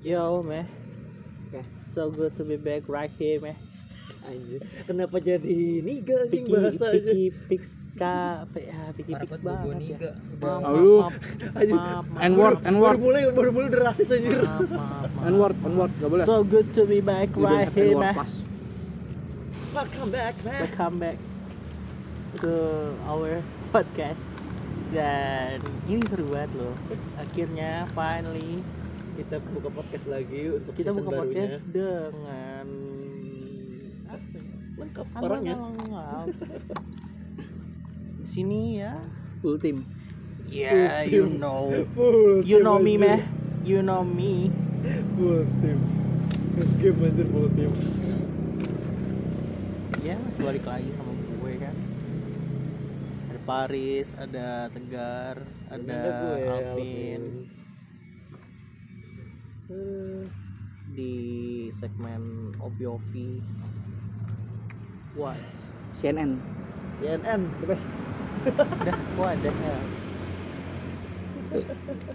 Yo, meh. Oke. So good to be back right here, meh. Anjir, kenapa jadi niga anjing Piki, bahasa aja? Piki Pix ka, ya, Piki Pix banget ya. niga. Maaf, Aduh. Anjir, maaf, maaf, N-word, Baru N-word, mulai, baru mulai udah rasis anjir. maaf, maaf, maaf. N-word, N-word, gak boleh. So good to be back right here, meh. Welcome back, man. Welcome back to our podcast. Dan ini seru banget loh. Akhirnya, finally, Kita buka podcast lagi untuk kita season buka barunya. podcast dengan apa ya? Lengkap Aman, orangnya. lengkap. Sini ya. Ultim. Yeah, Full you team. know. Full You team, know me, meh. You know me. Full team. Game anjir full team. Ya, masih balik lagi sama gue kan. Ada Paris, ada Tegar, ada gue, Alvin Eh, di segmen Opi Opi. Wah, CNN. CNN, the best. udah, ya.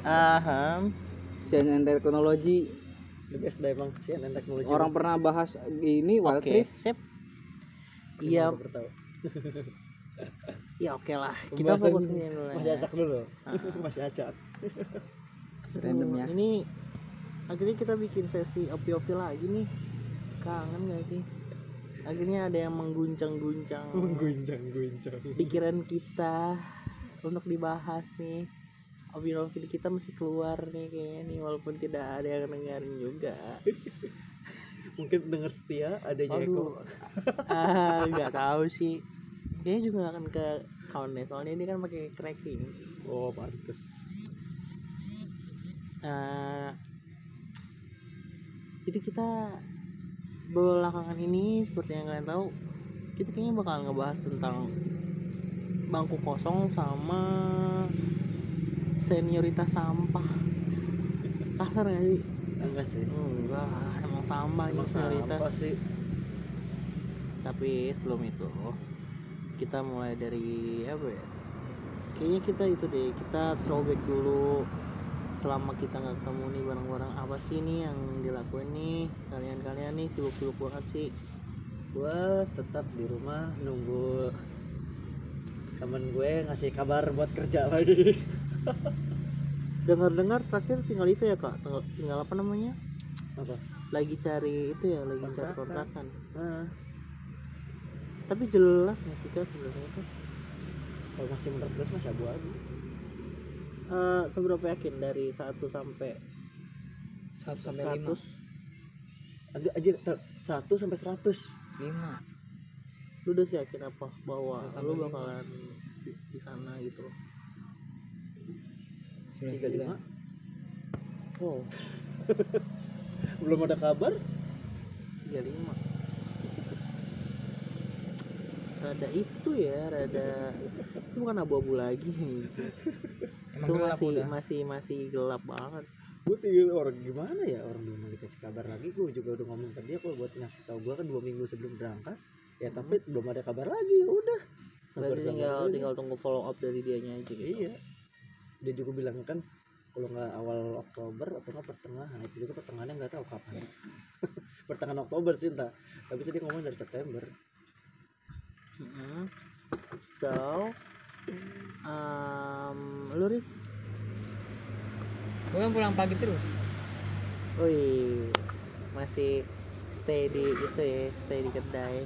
Aham. CNN teknologi. The best dah emang CNN teknologi. Orang pernah bahas ini wild trip. sip. Iya, ya oke lah. Kita fokus ke Masih ya. acak dulu. Ah. Masih acak. Random ya. Ini akhirnya kita bikin sesi opi-opi lagi nih. Kangen gak sih? Akhirnya ada yang mengguncang-guncang Mengguncang-guncang. pikiran kita untuk dibahas nih. Opi-opi kita mesti keluar nih kayaknya nih walaupun tidak ada yang dengerin juga. Mungkin dengar setia Aduh, Eko. ah nggak tahu sih. Dia juga akan ke deh, soalnya dia kan pakai cracking. Oh, pantes. Eh, jadi kita belakangan ini seperti yang kalian tahu kita kayaknya bakal ngebahas tentang bangku kosong sama senioritas sampah kasar gak sih? Enggak sih. enggak emang sampah ini Emang senioritas sampah sih. tapi sebelum itu kita mulai dari apa ya kayaknya kita itu deh kita throwback dulu selama kita nggak ketemu nih barang-barang apa sih nih yang dilakuin nih kalian-kalian nih sibuk-sibuk banget sih Gua tetap di rumah nunggu temen gue ngasih kabar buat kerja lagi. dengar-dengar terakhir tinggal itu ya kak tinggal, tinggal apa namanya Apa? lagi cari itu ya lagi cari Kontrakan. Nah, tapi jelas nggak sih kak sebenarnya tuh kalau masih menurut gue sih masih abu-abu. Eh, seberapa yakin dari 1 sampai 1 sampai 5. 100 Anjir, anjir ter- 1 sampai 100. 5. lu udah sih yakin apa bahwa Satu lu bakalan di, di sana gitu 35. 99. wow Belum ada kabar? 35 rada itu ya rada itu bukan abu-abu lagi sih Emang itu gelap masih udah. masih masih gelap banget Gue tinggal orang gimana ya orang belum dikasih kabar lagi. Gue juga udah ngomong ke dia kalau buat ngasih tahu gue kan dua minggu sebelum berangkat. Ya tapi belum ada kabar lagi ya udah. berarti Sabar-sabar tinggal aja. tinggal tunggu follow up dari dianya aja gitu Iya. Dia juga bilang kan kalau nggak awal Oktober atau nggak pertengahan itu juga pertengahannya nggak tahu kapan. pertengahan Oktober sih entah. Tapi tadi ngomong dari September. Mm-mm. so um, lu Riz Gue kan pulang pagi terus. Wih, masih stay di itu ya, stay di kedai.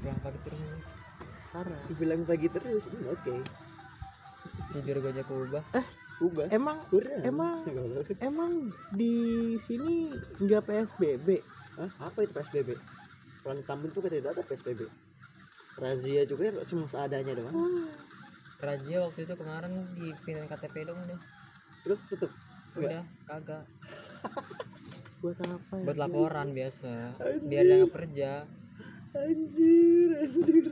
Pulang pagi terus. aja. Parah. Dibilang pagi terus. Hmm, Oke. Tidur gue aja ke ubah. Ubah. Emang Kurang. emang- emang di sini nggak PSBB? Hah? Apa itu PSBB? Pulang Tambun tuh tidak ada PSBB. Razia juga ya, cuma seadanya doang. Raja waktu itu kemarin di pindahin KTP dong udah. Terus tutup. Udah kagak. Buat apa ya? Buat laporan biasa. Biar dia nggak kerja. Anjir, anjir.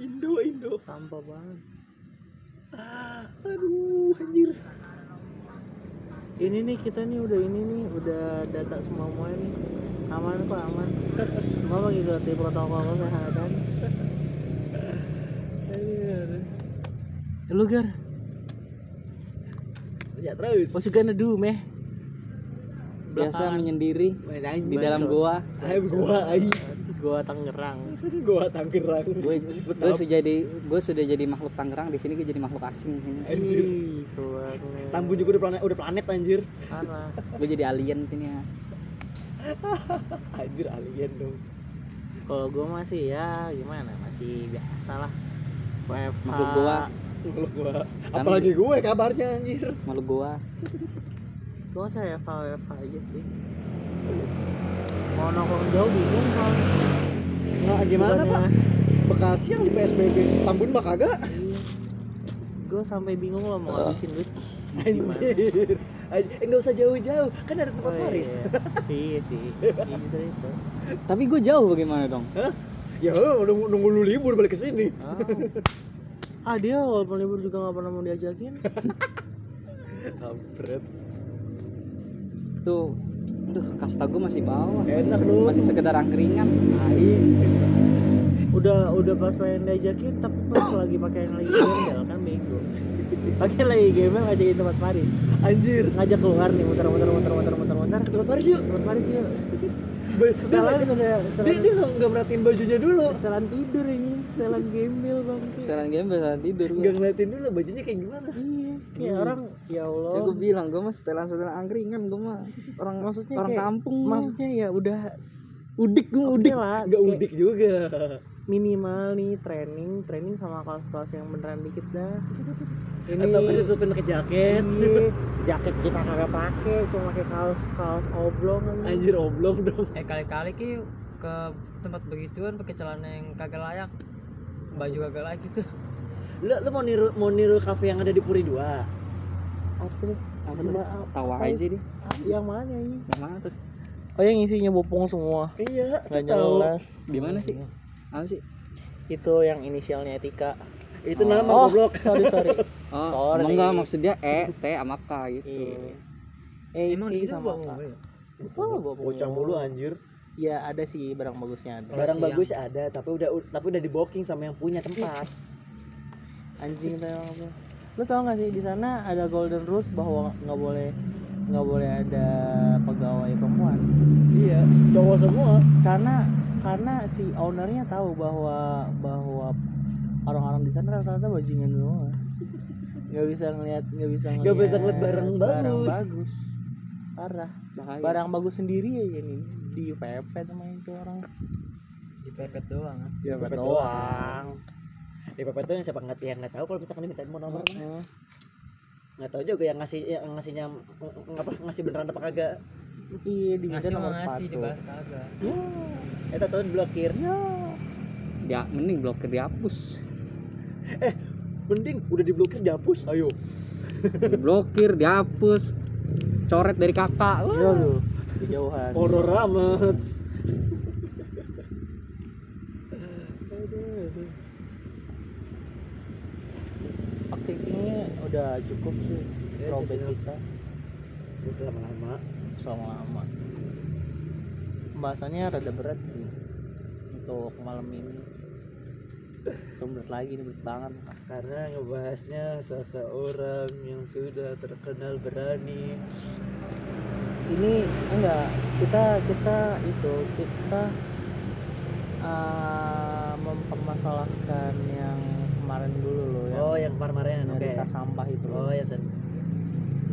Indo, Indo. Sampah banget. Aduh, anjir. Ini nih kita nih udah ini nih udah data semua semuanya nih. Aman kok aman. Semua mengikuti protokol kesehatan. Lu gar, Ya terus. what you gonna do meh? biasa menyendiri di dalam gua Ayam gua ai gua Tangerang. Gua Tangerang. Gue gue Betap. sudah jadi gue sudah jadi makhluk Tangerang di sini gue jadi makhluk asing. Anjir. Tambun juga udah planet udah planet anjir. Parah. Gue jadi alien sini ya. Anjir alien dong. Kalau gua masih ya gimana? Masih biasa lah. WFH Makhluk goa. Makhluk gua. Apalagi gue kabarnya anjir. Makhluk gua. Gua saya WFH WFH aja sih. Mau nongkrong jauh bingung soalnya nah gimana Bukannya- pak? Bekasi yang di PSBB Tambun mah kagak. Gue sampai bingung loh mau ngabisin duit anjir. Anjir, eh, usah jauh-jauh kan ada tempat Oh, Paris iya. iya sih. Iya itu tapi gue jauh bagaimana dong? Ya lu nunggu, nunggu lu libur balik ke sini. Ah. ah dia walaupun libur juga nggak pernah mau diajakin. Kampret. Tuh Duh, kasta gue masih bawah. Enak Se- dong. masih sekedar angkringan tai udah udah pas pengen diajakin tapi pas lagi pakai yang lagi gembel kan bego. Pakai lagi gembel ngajakin tempat Paris. Anjir. Ngajak keluar nih muter muter muter muter muter muter. Tempat Paris yuk. Tempat Paris yuk. Dia setelan udah dia setelan dia nggak nggak merhatiin bajunya dulu. Setelan tidur ini setelan gembel bang. Sekarang game beneran tidur nggak ngeliatin dulu bajunya kayak gimana kayak Hmm. orang ya Allah. Ya gue bilang gue mah setelan setelan angkringan gue mah orang Maksudnya orang kayak- kampung maksudnya ya udah udik gue oke udik. lah nggak kayak udik juga. minimal nih training training sama kaos-kaos yang beneran dikit dah. Ini atau kan ditutupin pakai jaket. Iya, jaket kita kagak pakai cuma pakai kaos kaos oblong. Aja. anjir oblong dong. Eh kali-kali ki ke tempat begituan pakai celana yang kagak layak. Baju kagak layak gitu lu lu mau niru mau niru kafe yang ada di Puri 2 apa? Tuh? Apa? Tuh tawa aja dia yang mana ini? Yang mana tuh? Oh yang isinya bopong semua. Iya nggak tahu. jelas. Di mana sih? Apa sih? Itu yang inisialnya Etika. Itu nama oh goblok. sorry sorry. Oh Sorry. emang enggak maksudnya e t sama k gitu. Iya. Eh emang itu sama mau oh bopong. Bocah mulu anjir. Ya ada sih barang bagusnya ada. Barang siang. bagus ada tapi udah tapi udah di booking sama yang punya tempat anjing tuh emang apa. Lu tau gak sih di sana ada golden rules bahwa nggak boleh nggak boleh ada pegawai perempuan. Iya cowok semua. Karena karena si ownernya tahu bahwa bahwa orang-orang di sana rata-rata bajingan semua. Nggak bisa ngeliat nggak bisa ngeliat, Nggak bisa ngeliat barang bagus. bagus. Parah. Bahaya. Barang bagus sendiri aja nih di pepet sama itu orang. Dipepet doang kan di pepet doang. Di pepet tuh yang siapa nggak yang nggak tahu kalau misalkan dimintain mau nomor mah Heeh. nggak tahu juga yang ngasih yang ngasihnya apa ngasih beneran apa kagak. Iya diminta ngasih nomor ngasih sepatu? dibalas kagak. Eh tahu diblokir ya. Ya mending blokir dihapus. Mending udah diblokir dihapus ayo. Diblokir dihapus. Coret dari kakak Wah. iya lu jauhan horor amat udah cukup sih Ya, throwback cukup. kita. Terus lama-lama selama lama. Pembahasannya rada berat sih untuk malam ini. Itu berat lagi nih berat banget karena ngebahasnya seseorang yang sudah terkenal berani. Ini enggak kita kita itu kita uh, mempermasalahkan yang kemarin dulu loh yang oh yang kemarin oke. tas sampah itu. Oh loh. yang sen-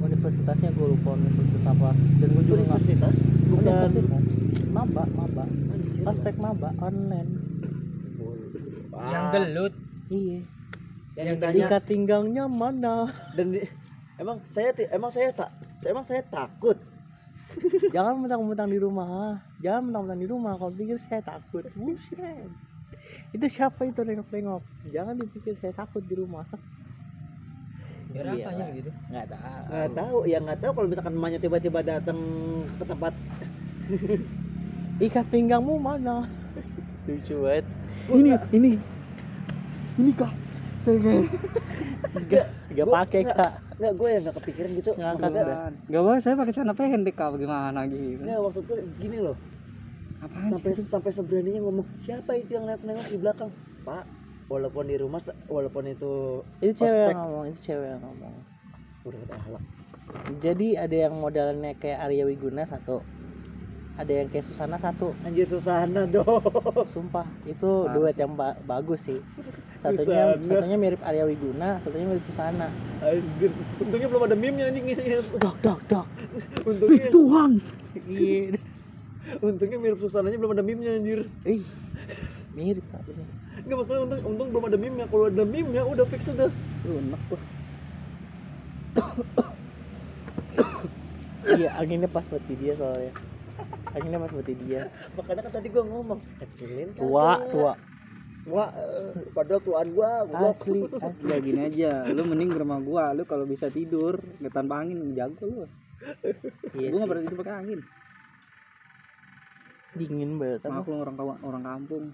universitasnya gue lupa universitas apa. Dan gue juga universitas? Bukan. Universitas. Maba maba prospek maba online. Yang Ah, gelut. Iya. Yang yang ditanya ikat pinggangnya mana? Dan di- emang saya ti- emang saya tak emang saya takut. Jangan mentang-mentang di rumah. Jangan mentang-mentang di rumah. Kalau pikir saya takut. Buset itu siapa itu nengok-nengok? Jangan dipikir saya takut di rumah. Biar Iya. apanya gitu? Nggak tahu. Nggak tahu. Ya nggak tahu kalau misalkan emaknya tiba-tiba datang ke tempat. Ikat pinggangmu mana? Lucu banget. Ini ini. Ini kak. Saya kayak nggak nggak pakai nggak. kak. nggak gue yang nggak kepikiran gitu. Ngangkat maksudnya dah. Gak boleh saya pakai celana pendek kak. Bagaimana gitu? Nggak maksud gue gini loh apaan sampai sih sampai seberaninya ngomong siapa itu yang nengok-nengok di belakang? Pak walaupun di rumah walaupun itu itu cewek Ospek. yang ngomong itu cewek yang ngomong. Udah ada ahlak. Jadi ada yang modelnya kayak Arya Wiguna satu ada yang kayak Susana satu. Anjir Susana dong. Sumpah itu duet yang ba- bagus sih. Satunya Susana. satunya mirip Arya Wiguna satunya mirip Susana. Anjir untungnya belum ada meme nya anjing. Dok dok dok. Untungnya Tuhan. Iya untungnya mirip Susananya belum ada meme nya anjir. Ih mirip pak Enggak maksudnya untung, untung belum ada meme nya kalau ada meme nya udah fix udah. Lu enak gua. Iya anginnya pas buat di dia soalnya. Anginnya pas buat di dia makanya kan tadi gua ngomong kecilin kagak. tua tua. Wah, eh, padahal tuan gua goblok. asli asli. Ya gini aja lu mending ke rumah gua lu kalau bisa tidur nggak tanpa angin jago lu. Iya gua nggak sih. pernah tidur pakai angin dingin banget apa maklum orang kawa- orang kampung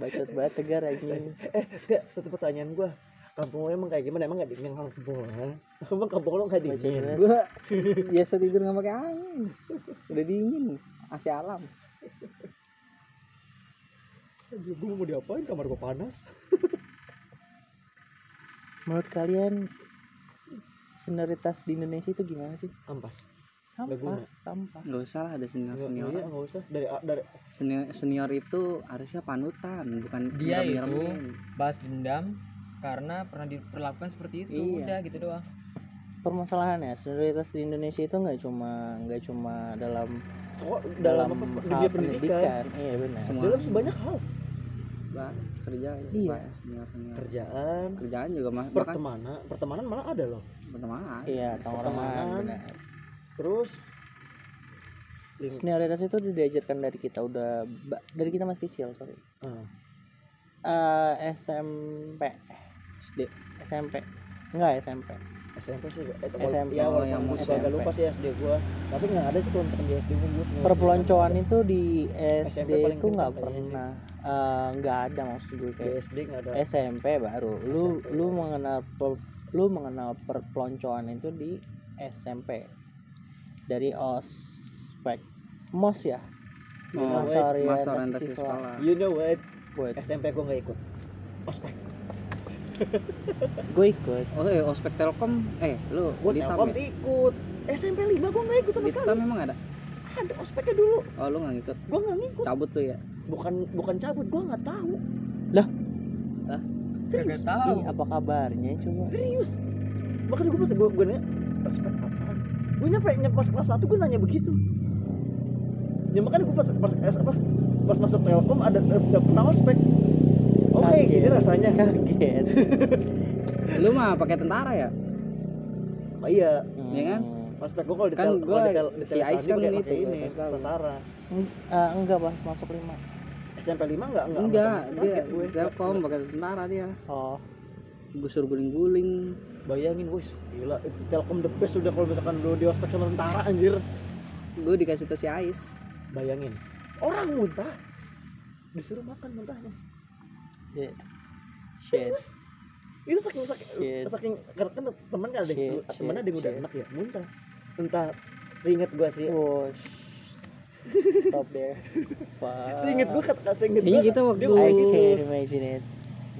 bacot banget tegar anjing eh, enggak, satu pertanyaan gua. Kampung lo emang kayak gimana? Emang gak dingin kampung lo? ha? Emang kampung lo gak dingin? gua biasa tidur nggak pakai angin udah dingin AC alam gua mau diapain? Kamar gua panas. menurut kalian senioritas di Indonesia itu gimana sih Ampas. Sampah sampah nggak usah lah ada senior Enggak, senior iya, enggak usah. Dari dari senior senior itu harusnya panutan bukan Dia itu nyerem-nyeremin. balas dendam karena pernah diperlakukan seperti itu Iya. udah gitu doang permasalahannya senioritas di Indonesia itu nggak cuma nggak cuma dalam so, dalam, dalam, apa, hal dunia pendidikan, iya benar semua dalam sebanyak hal. Bah, kerja ya, Iya. banyak senior senior Kerjaan, kerjaan juga mah pertemanan, pertemanan malah ada loh. pertemanan iya Pertemanan. benar Terus senioritas itu udah diajarkan dari kita udah dari kita masih kecil sorry ah, Eh, SMP SD SMP enggak SMP SMP sih eh, SMP. ya Oh, yang juga agak lupa sih SD gua tapi nggak ada sih misalkan di SD gua perpeloncoan itu di SD itu nggak pernah eh, nggak ada maksud gue kayak SD nggak ada SMP baru lu SMP lu mengenal per- lu mengenal perpeloncoan itu di SMP dari ospek mos ya? You oh, know what? Sorry, masa orientasi sekolah. You know what? Buat SMP gua nggak ikut. Ospek. Gue ikut. Oh eh ospek telkom? Eh lu gua di telkom ya ikut SMP 5 gua nggak ikut sama sekali. memang ada? Ada ospeknya dulu. Oh lu nggak ngikut? Gua nggak ngikut. Cabut lu ya? Bukan bukan cabut gua nggak tahu. Lah? Lah? serius? Kagak tahu Ih, apa kabarnya coba? Serius? Makanya gue pas gue gue nanya ospek apaan gue nyampe nyampe pas kelas 1 gue nanya begitu. Ya makanya gue pas pas eh, apa pas masuk telkom ada ada pertama ospek oh kayak gini rasanya. Kaget. Lu mah pakai tentara ya? Oh, iya. Iya kan? Hmm. gue kalau di Kan tel gua kalau di tel di si tel Ais Sandi kan ini tentara. Eh, enggak pas masuk lima. SMP 5 enggak enggak enggak dia gue. Telkom pakai tentara dia. Oh. Gue suruh guling-guling bayangin wis gila. Telkom the best udah kalau misalkan lu di ospek sama tentara anjir. Gue dikasih tes si Ais. Bayangin. Orang muntah. Disuruh makan muntahnya. Shit. Shit. Serius? Itu saking saking, Shit. saking karena kan teman kan ada yang temennya ada yang udah enak ya muntah. Entah seingat gua sih. oh there. Fuck. Seingat gua kata seingat Ini gua kita dia waktu- ngomong I gitu. can't imagine it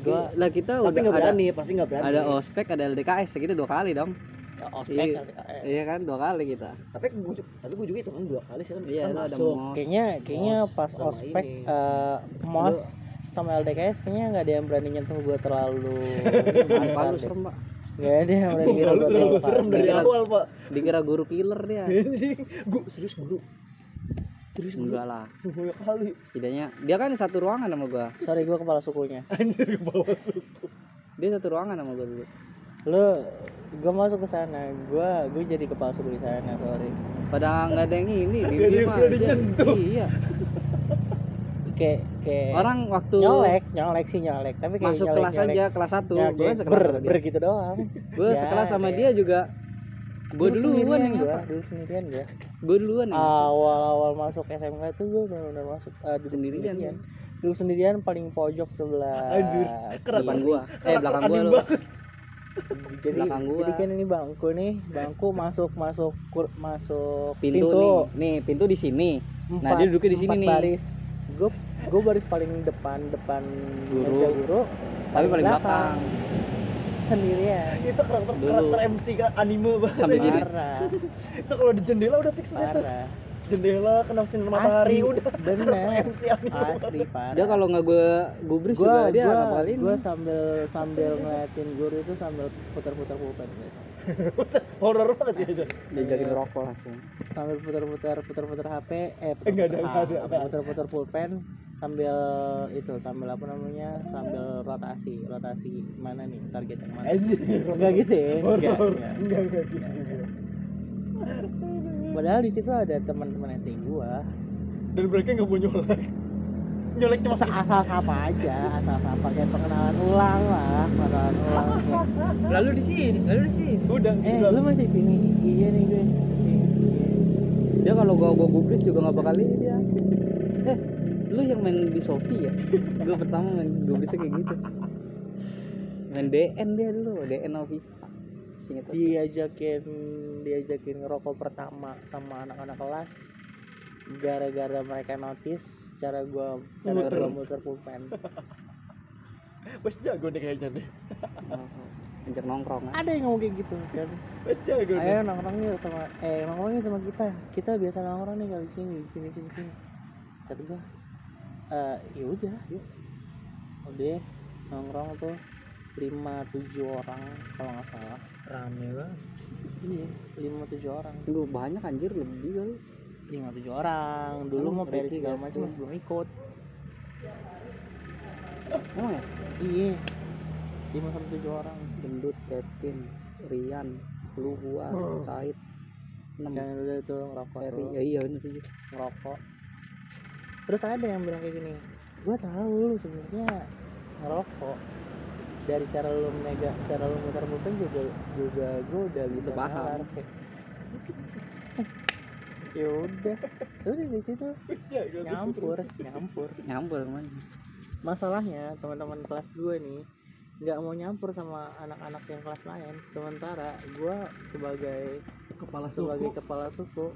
gua lah kita Tapi udah nggak ada berani, pasti nggak berani. ada ospek ada LDKS kita dua kali dong ya, ospek Iya. LDKS. iya kan dua kali kita Tapi gua tapi gua juga itu kan dua kali sih kan. iya kan ada mos kayaknya kayaknya Mos pas ospek ini. eh, mos sama LDKS kayaknya nggak ada yang berani nyentuh gue terlalu Muka kasar lu deh. serem pak nggak ada yang berani lu gue terlalu serem dari awal, Pak. dikira guru killer dia. Gua serius guru. Serius enggak lah. Banyak kali. setidaknya dia kan satu ruangan sama gua. Sorry gue kepala sukunya. Anjir ke bawah suku. dia satu ruangan sama gua dulu. Lu gue masuk ke sana. Gue gue jadi kepala suku di sana sorry. Pada nggak ada yang ini di berani nyentuh. iya. Kayak kayak orang waktu nyolek nyolek sih nyolek. Tapi kayak masuk nyolek, kelas nyolek, aja kelas satu. Nyolek, gua sekelas ber, sama dia. ber gitu doang. Gua Ya, sekelas sama ada. dia juga gua Dulu duluan sendirian yang gua, apa? Dulu sendirian gue gua duluan yang apa? awal-awal masuk SMK itu gue benar-benar masuk eh, duduk Sendirian, sendirian. duduk sendirian paling pojok sebelah Anjir, depan gua eh belakang gua lu. banget. jadi belakang gua. jadi kan ini bangku nih bangku masuk masuk kur- masuk pintu, nih nih pintu di sini. Nah, dia duduknya di sini empat nih. baris. Gue gue baris paling depan depan Guru. meja guru tapi paling belakang sendirian. Itu karakter Dulu. karakter MC kan anime banget parah. Itu kalau di jendela udah fix udah tuh jendela kena sinar matahari Asli, udah. bener. MC anime. Asli parah. Dia kalau nggak gue gubris gua juga dia gua, gua sambil sambil ngeliatin guru itu sambil putar-putar pulpen biasa horor banget ya aja Diajakin rokok langsung. sambil putar-putar putar-putar HP eh Enggak ada, putar-putar ada, ada. putar-putar pulpen sambil itu sambil apa namanya sambil rotasi. Rotasi mana nih target yang mana? Enggak gitu ya? Enggak, enggak. enggak gitu. Padahal di situ ada teman-teman SD gua. Dan mereka nggak mau nyolek nyolek cuma Masa asal sapa aja asal sapa kayak pengenalan ulang lah pengenalan ulang lalu di sini lalu di sini udah eh udah. lu masih sini iya nih gue Sini. Iya. Dia kalau gua gua gubris juga nggak bakal ini dia. Eh, lu yang main di Sofi ya? Gue pertama main gubrisnya kayak gitu. Main DN dia dulu, DN Alviva. Singkat aja. diajakin diajakin ngerokok pertama sama anak-anak kelas gara-gara mereka notice cara gua cara Muter. gua muter pulpen. Wes jago deh kayaknya deh. Oh, Ajak nongkrong kan. ada yang ngomong kayak gitu kan? Wes jago ayo nongkrong yuk sama eh nongkrong yuk sama kita. Kita biasa nongkrong nih kali sini sini sini sini. Kata gua eh ya udah yuk. Udah nongkrong tuh lima tujuh orang kalau nggak salah. Rame banget. Iya lima tujuh orang. Gue banyak anjir lebih kali. Lima tujuh orang dulu Emang mau berarti segala ya? macam belum ikut Emang ya? iya lima sampai tujuh orang Gendut, Kevin, Rian, lu gua, Said, enam. jangan udah tuh ngerokok tuh Ya iya bener tujuh. ngerokok terus ada yang bilang kayak gini gue tahu lu sebenarnya ngerokok dari cara lu mega cara lu muter pulpen juga juga gue udah bisa paham. Ya udah. Udah di situ. Nyampur nyampur. Nyampur ke mana? masalahnya teman-teman kelas gue nih nggak mau nyampur sama anak-anak yang kelas lain. Sementara gue sebagai kepala sebagai suku kepala suku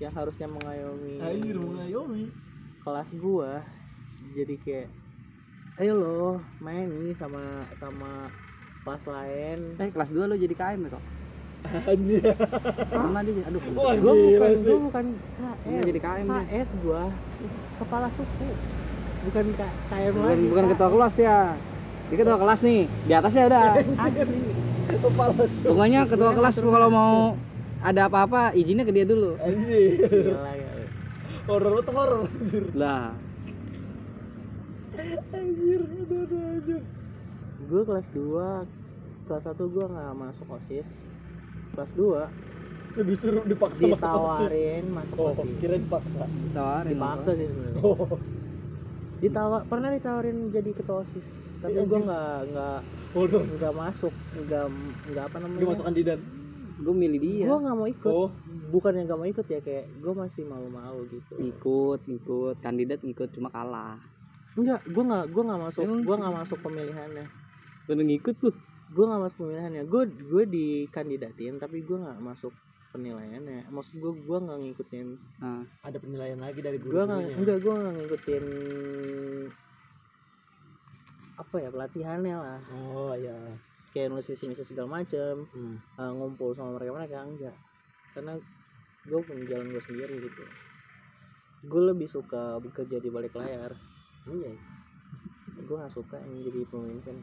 yang harusnya mengayomi anjir mengayomi. kelas gua jadi kayak ayo lo main nih sama sama kelas lain. Eh kelas 2 lu jadi KM ya kok? Anjir Pernah dia aduh Wah, gua bukan. sih. gua bukan KM jadi KM. KS gua. Kepala suku. Bukan K- KM Bukan lagi bukan ketua kelas ya. Dia ketua kelas nih. Di atasnya udah. asli. Kepala suku. Pokoknya ketua kelas kalau mau ada apa-apa izinnya ke dia dulu. anjir gila horor tuh horor anjir. Lah, anjir aduh aduh anjir gua kelas 2 kelas 1 gua nggak masuk osis kelas 2 Terus disuruh dipaksa masuk osis ditawarin masuk oh osis kira dipaksa. Tawarin dipaksa sih sebenarnya. Oh. Ditawar pernah ditawarin jadi ketua osis tapi Iya, gue nggak nggak nggak masuk nggak nggak apa namanya. Masuk kandidat. Gue milih dia. gue nggak mau ikut. Oh. Bukan yang nggak mau ikut ya kayak gue masih malu-malu gitu. Ngikut, ngikut, kandidat ngikut cuma kalah. enggak gue nggak gue nggak masuk Emang? gue nggak masuk pemilihannya. Udah ngikut tuh. Gue nggak masuk pemilihannya gue gue dikandidatin tapi gue nggak masuk penilaiannya maksud gue gue nggak ngikutin Nah, ada penilaian lagi dari gue nggak enggak gue nggak ngikutin apa ya pelatihannya lah. Oh ya kayak nulis visi misi segala macem hmm. uh, ngumpul sama mereka mereka enggak. Karena gue punya jalan gue sendiri gitu. Gue lebih suka bekerja di balik layar. Iya. Gue gak suka yang jadi pemimpin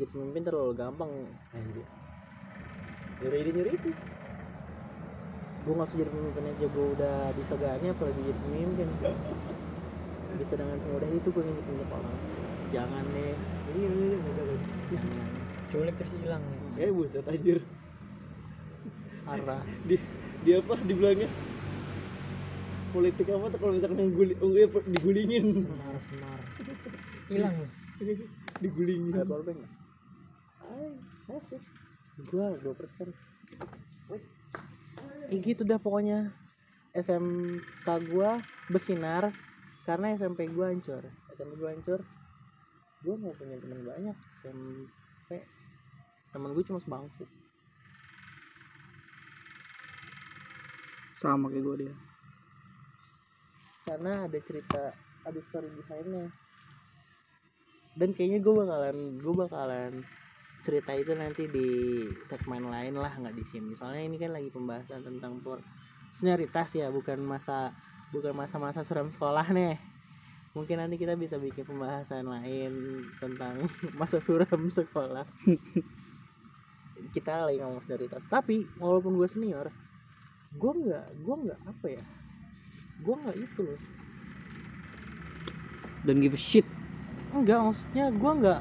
jadi pemimpin terlalu gampang. Anjir. Nyuri ini nyuri itu. Gue gak usah jadi pemimpin aja gue udah disegani apalagi jadi pemimpin. Bisa dengan semudah itu gue nginjek nginjek orang. Jangan deh. Ini ini ini jangan culik terus hilang ya. Eh buset anjir. Arah. Di dia apa dibilangnya? Politik apa tuh kalau misalkan ngeguli, oh, iya, digulingin. Semar semar. Hilang. Digulingin. Ada powerbank? Gue dua persen ya gitu dah pokoknya. SMK gua bersinar karena SMP gua hancur. SMP gua hancur. Gua nggak punya teman banyak SMP teman gue cuma sebangku. Sama kayak gue dia. karena ada cerita ada story behindnya. Dan kayaknya gue bakalan gue bakalan cerita itu nanti di segmen lain lah nggak di sini. Soalnya ini kan lagi pembahasan tentang por senioritas ya bukan masa bukan masa-masa suram sekolah nih. Mungkin nanti kita bisa bikin pembahasan lain tentang masa suram sekolah. Kita lagi ngomong senioritas tapi walaupun gue senior gue nggak gue nggak apa ya gue nggak itu loh. Don't give a shit. Enggak maksudnya gue nggak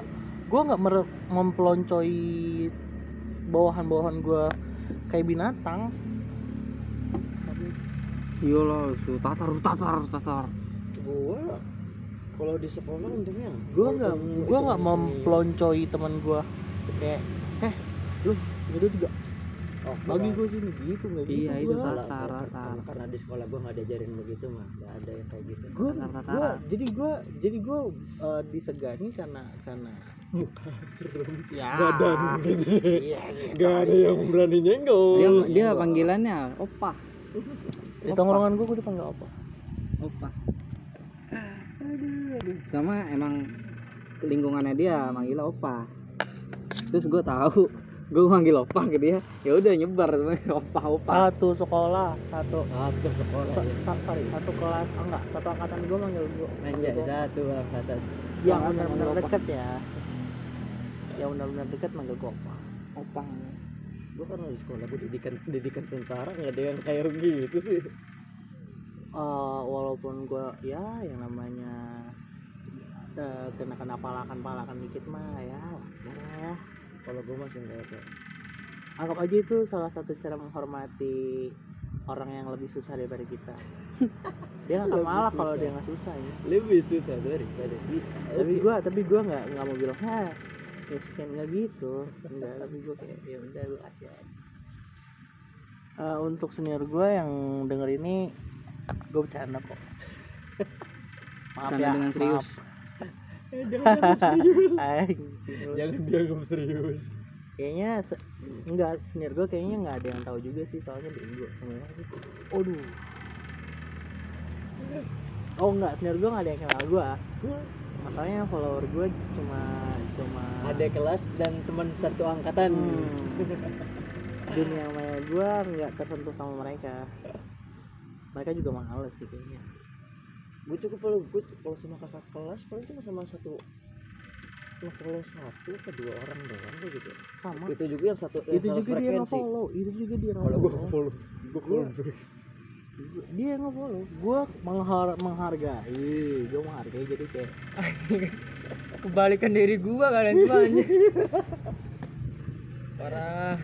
gue nggak mempeloncoy bawahan-bawahan gue kayak binatang. Iyalah su tatar tatar tatar. Gua kalau di sekolah untungnya. Gue nggak gue nggak mempeloncoy teman gue kayak eh lu itu juga. Oh, bagi gue sini gitu nggak gitu. Iya, itu Tatar, tatar. karena, karena di sekolah gua nggak diajarin begitu mah. Nggak ada yang kayak gitu. Gue jadi gue jadi gue eh, disegani karena karena muka serem. Ya. Badan. Gitu iya. Gitu. nggak ada yang berani nyenggol. Dia dia panggilannya opa. Di tongkrongan gue gue dipanggil apa opa. Sama emang lingkungannya dia manggil opa. Terus gue tahu gue manggil opa ke dia ya udah nyebar opa opa. Satu sekolah satu. Satu sekolah sa- ya. sorry satu kelas oh, enggak satu angkatan gue manggil gue Anjay, satu angkatan. Yang benar-benar deket ya yang benar-benar deket manggil gue apa. Opa gua karena di sekolah gua didikan pendidikan tentara nggak ada yang kayak gitu sih. Eh, walaupun gue ya yang namanya eh, kena kena palakan palakan dikit mah ya wajar ya. Kalau gua masih nggak ada. Anggap aja itu salah satu cara menghormati orang yang lebih susah daripada kita. Dia nggak akan malah kalau dia nggak susah ya. Lebih susah daripada kita. Tapi gua tapi gua nggak nggak mau bilang miskin nggak gitu. Enggak tapi gua kayak ya udah lu kasih aja. Eh, untuk senior gua yang denger ini gue bercanda kok. Maaf Bercanda ya dengan serius. maaf. eh, jangan dianggap serius. Jangan dianggap serius. Kayaknya se- enggak senior gue kayaknya nggak ada yang tahu juga sih soalnya bego semuanya aduh. Oh enggak senior gue nggak ada yang kenal gue masalahnya follower gue cuma cuma ada kelas dan teman satu angkatan. Hmm. dunia maya gue nggak tersentuh sama mereka. Mereka juga males sih kayaknya. Gue cukup kalau gue kalau sama kakak kelas paling cuma sama satu nge-follow satu atau dua orang doang gue gitu. Sama. Itu juga yang satu yang itu satu juga dia nge-follow itu juga dia kalau gue nge-follow. follow gue dia nge-follow. Gue menghar menghargai. Gue menghargai jadi kayak kebalikan diri gua kalian semua parah.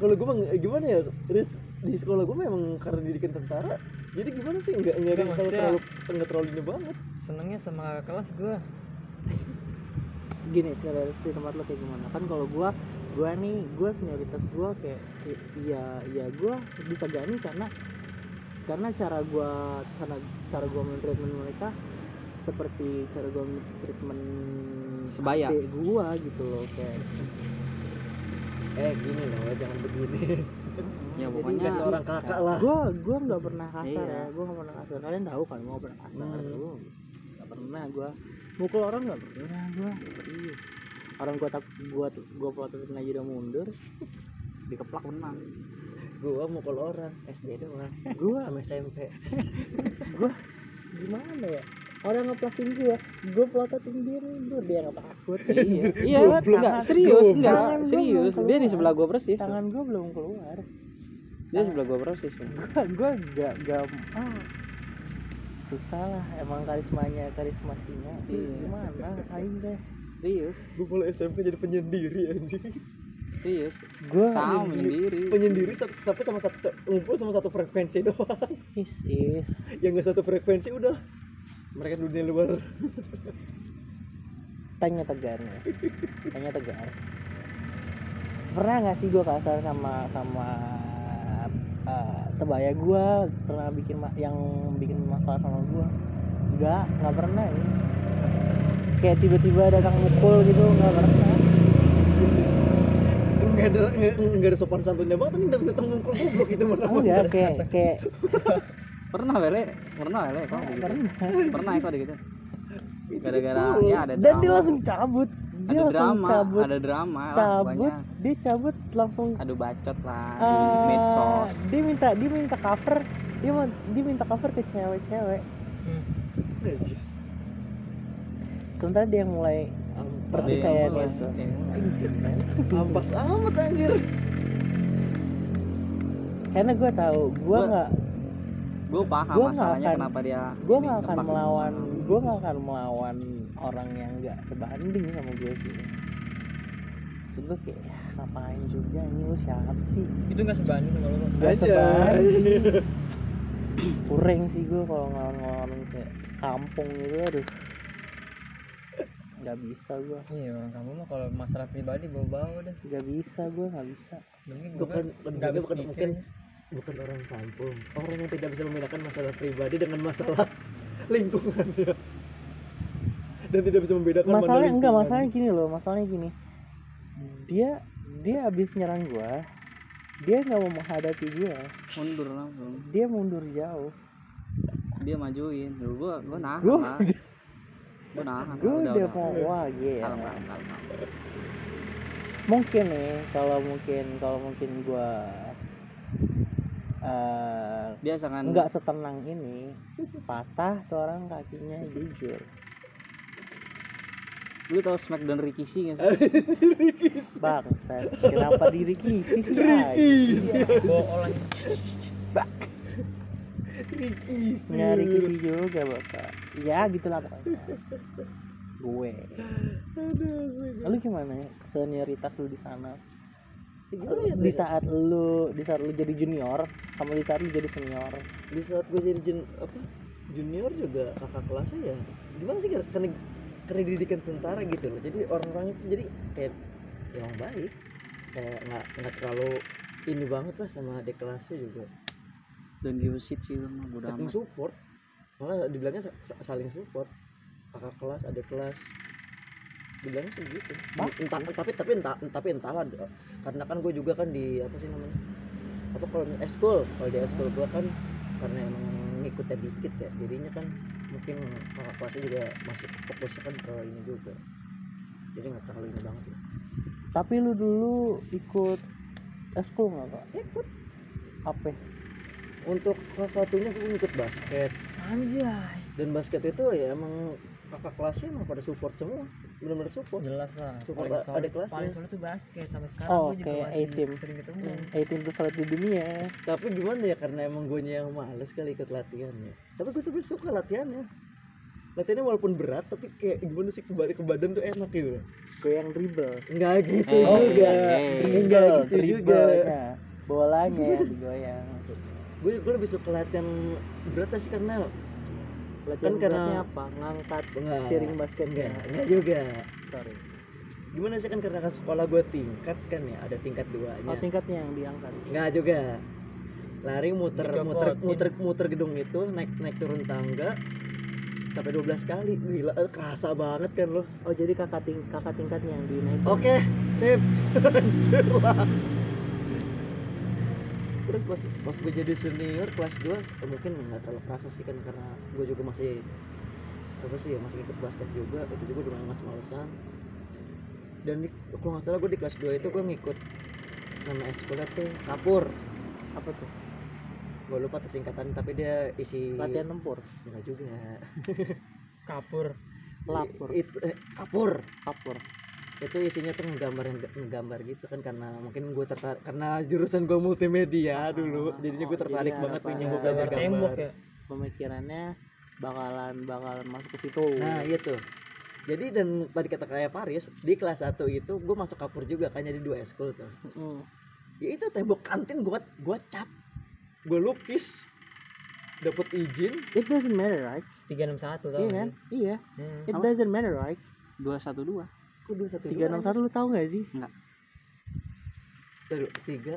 Kalau gue gimana ya Riz, di sekolah gue memang karena didikan tentara. Jadi gimana sih? Nggak nggak ada yang terlalu terlalu nggak terlalu ini banget. Senengnya sama kakak kelas gua. Gini senioritas di tempat lo kayak gimana? Kan kalau gua gua nih gua senioritas gua kayak kayak- iya iya gua bisa gani karena karena cara gua karena cara gua mentreatment mereka seperti cara gua treatment Sebaya. adik gua gitu loh kayak. Eh gini loh jangan begini. Ya Jadi pokoknya kayak seorang kakak lah. gua gua nggak pernah kasar Iya. ya gua nggak pernah kasar. Kalian tahu kan gua nggak pernah kasar. Hmm. gua nggak pernah gua mukul orang nggak pernah gua. Serius. Orang gua tak gua gua pelototin aja udah mundur dikeplak menang gue mukul orang. SD doang. Gua? Sama SMP gua? Gimana ya? Orang ngeplakin gua. Gua pelototin dia mundur dia nggak takut. Iya. Iya Gua enggak tangan- serius enggak gua serius. dia di sebelah gua persis tangan gua belum keluar. Dia sebelah gua persis gua gua gak gak ah, susah lah emang karismanya karisma singa sih Iya. gimana? Aing deh. Serius? Gue mulai SMP jadi penyendiri anjing serius gua sama menyendiri penyendiri tapi sama satu ngumpul sama satu frekuensi doang. Is is. Yang gak satu frekuensi udah. Mereka dunia luar. Tanya tegar nih tanya tegar. Pernah nggak sih gua kasar sama sama eh, sebaya gua? Pernah bikin yang bikin masalah sama gua? Nggak nggak pernah ya. Kayak tiba-tiba datang mukul gitu nggak pernah nggak ada nggak, ada sopan santunnya banget nih udah datang ngumpul goblok gitu mana enggak kayak kayak. Pernah wele pernah wele kok gitu? pernah. Pernah kok gitu? Gara-gara ya ada dan dia drama. langsung cabut. Iya, ada langsung drama cabut. ada drama lah cabut pokoknya. dia cabut langsung. Adu bacot lah di eh, medsos. dia minta dia minta cover. Dia mau dia minta cover ke cewek-cewek. Hmm. Sementara dia yang mulai Mulai, gitu ada yang mulai. Anjir, men. ampas amat anjir karena gue tahu gue Gua- nggak gue paham Gua nggak masalahnya akan- kenapa dia gue nggak akan melawan gue nggak akan melawan orang yang nggak sebanding sama gue sih Maksud gue kayak ya, ngapain juga ini lu siapa sih itu nggak sebanding sama lo Bang. Gak Aja. sebanding kurang sih gue kalau ngelawan kayak kampung gitu aduh nggak bisa gue iya orang kamu mah kalau masalah pribadi bawa-bawa deh. Nggak bisa gue nggak bisa. Mungkin bukan nggak bukan habis bukan mungkin bukan orang kampung. Orang yang tidak bisa membedakan masalah pribadi dengan masalah lingkungannya dan tidak bisa membedakan masalahnya enggak lingkungan. masalahnya gini loh masalahnya gini. Dia dia abis nyerang gue dia nggak mau menghadapi gue mundur langsung. Dia mundur jauh. Dia majuin. Dulu gue gue nahan gue lah gue udah udah. udah mau wah iya kalem kalem kalem kalem. mungkin nih kalau mungkin kalau mungkin gue eh biasa kan? nggak setenang ini patah tuh orang kakinya jujur. Lu tau Smackdown Rikishi gak Eh. sih? Bangsat kenapa diri kisi sih? Anjing? bool nyari kisi juga bapak. Ya gitulah pokoknya. Gue. Lalu gimana ya senioritas lu di sana? Gimana ya di saat lu di saat lu jadi junior sama di saat lu jadi senior. Di saat gue jadi jun, apa? Junior juga kakak kelasnya ya gimana sih karena karena didikan tentara gitu loh. Jadi orang-orang itu jadi kayak ya orang baik. Kayak nggak nggak terlalu ini banget lah sama adik kelasnya juga don't give a shit sih mah bodo saking amat. support. Malah dibilangnya sa- sa- saling support. Kakak kelas adik kelas. Dibilangnya sih gitu. Entah tapi tapi entah tapi entahlah karena kan gue juga kan di apa sih namanya apa kalau eskul kalau di eskul gue kan karena emang ngikutnya dikit ya jadinya kan mungkin kakak kelasnya juga masih fokusnya kan ke ini juga. Jadi nggak terlalu ini banget ya. tapi lu dulu ikut eskul nggak kak? Ikut. Apa untuk kelas satunya gue ngikut basket. Anjay. Dan basket itu ya emang kakak kelasnya emang pada support semua. Benar-benar support. Jelas lah Support paling solid adik kelasnya. paling solid tuh basket. Sampai sekarang Oh, gue juga masih A-team. sering ketemu. Eh tim tersolid di dunia. Tapi gimana ya karena emang gue yang males kali ikut latihannya. Tapi gue sebenernya suka latihannya. Latihannya walaupun berat tapi kayak gimana sih ke badan, ke badan tuh enak gitu. Goyang dribble. Enggak gitu Eh, juga. eh, enggak dribble gitu juga dribblenya bolanya yang digoyang gue gue lebih suka latihan berat sih karena latihan Kan karena- beratnya apa ngangkat enggak sharing basketnya enggak enggak juga sorry gimana sih kan karena kan sekolah gue tingkat kan ya ada tingkat duanya oh tingkatnya yang diangkat Enggak juga. Lari muter muter muter muter gedung itu naik naik turun tangga sampai 12 kali. Gila, eh, kerasa banget kan lo. oh jadi kakak ting kakak tingkatnya yang dinaik Oke, sip. Hancur lah. Terus pas pas gue jadi senior kelas 2 mungkin nggak terlalu kerasa sih kan karena gue juga masih apa sih ya masih ikut basket juga. Itu juga udah mas malesan. Dan di, kalau nggak salah gue di kelas 2 itu gue ngikut nama ekskulnya tuh kapur. Apa tuh? Gue lupa tuh singkatan tapi dia isi latihan tempur? Enggak juga. Kapur. Lapor. itu eh, kapur. Kapur itu isinya tuh menggambar menggambar gitu kan karena mungkin gue tertarik karena jurusan gue multimedia ah, dulu jadinya gue iya, tertarik iya, banget punya iya. gue belajar gambar ya. pemikirannya bakalan bakalan masuk ke situ. Nah iya tuh. Jadi dan tadi kata kayak Paris di kelas satu itu gue masuk kapur juga kan jadi dua eskul tuh. Mm. ya itu tembok kantin gue gue cat gue lukis dapat izin. It doesn't matter right? 361 tau iya kan? kan? iya. It doesn't matter right? 212 Tiga enam satu lu tahu nggak sih? Enggak. Tiga.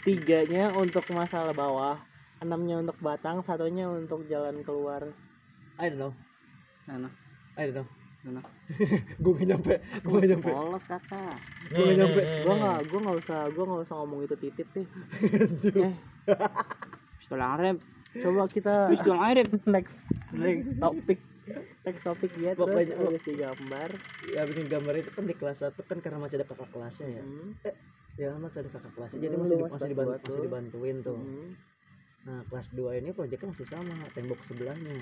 Tiganya untuk masalah bawah, enamnya untuk batang, satunya untuk jalan keluar. I dong know. ayo dong Nah, gue gak nyampe, gue gak nyampe. Polos kata. Gue gak nyampe. Eh, gue gak, gue gak usah, gue gak usah ngomong itu titip nih. eh. Pistol Arab. Coba kita. Pistol Arab. Next, next topik teks topik ya terus Pokoknya- habis digambar ya habis gambar itu kan di kelas satu kan karena masih ada kakak kelasnya ya Hmm. ya masih ada kakak kelasnya jadi masih di- mas masih dibantu, dua masih dibantuin tuh Hmm. nah kelas 2 ini proyeknya masih sama tembok sebelahnya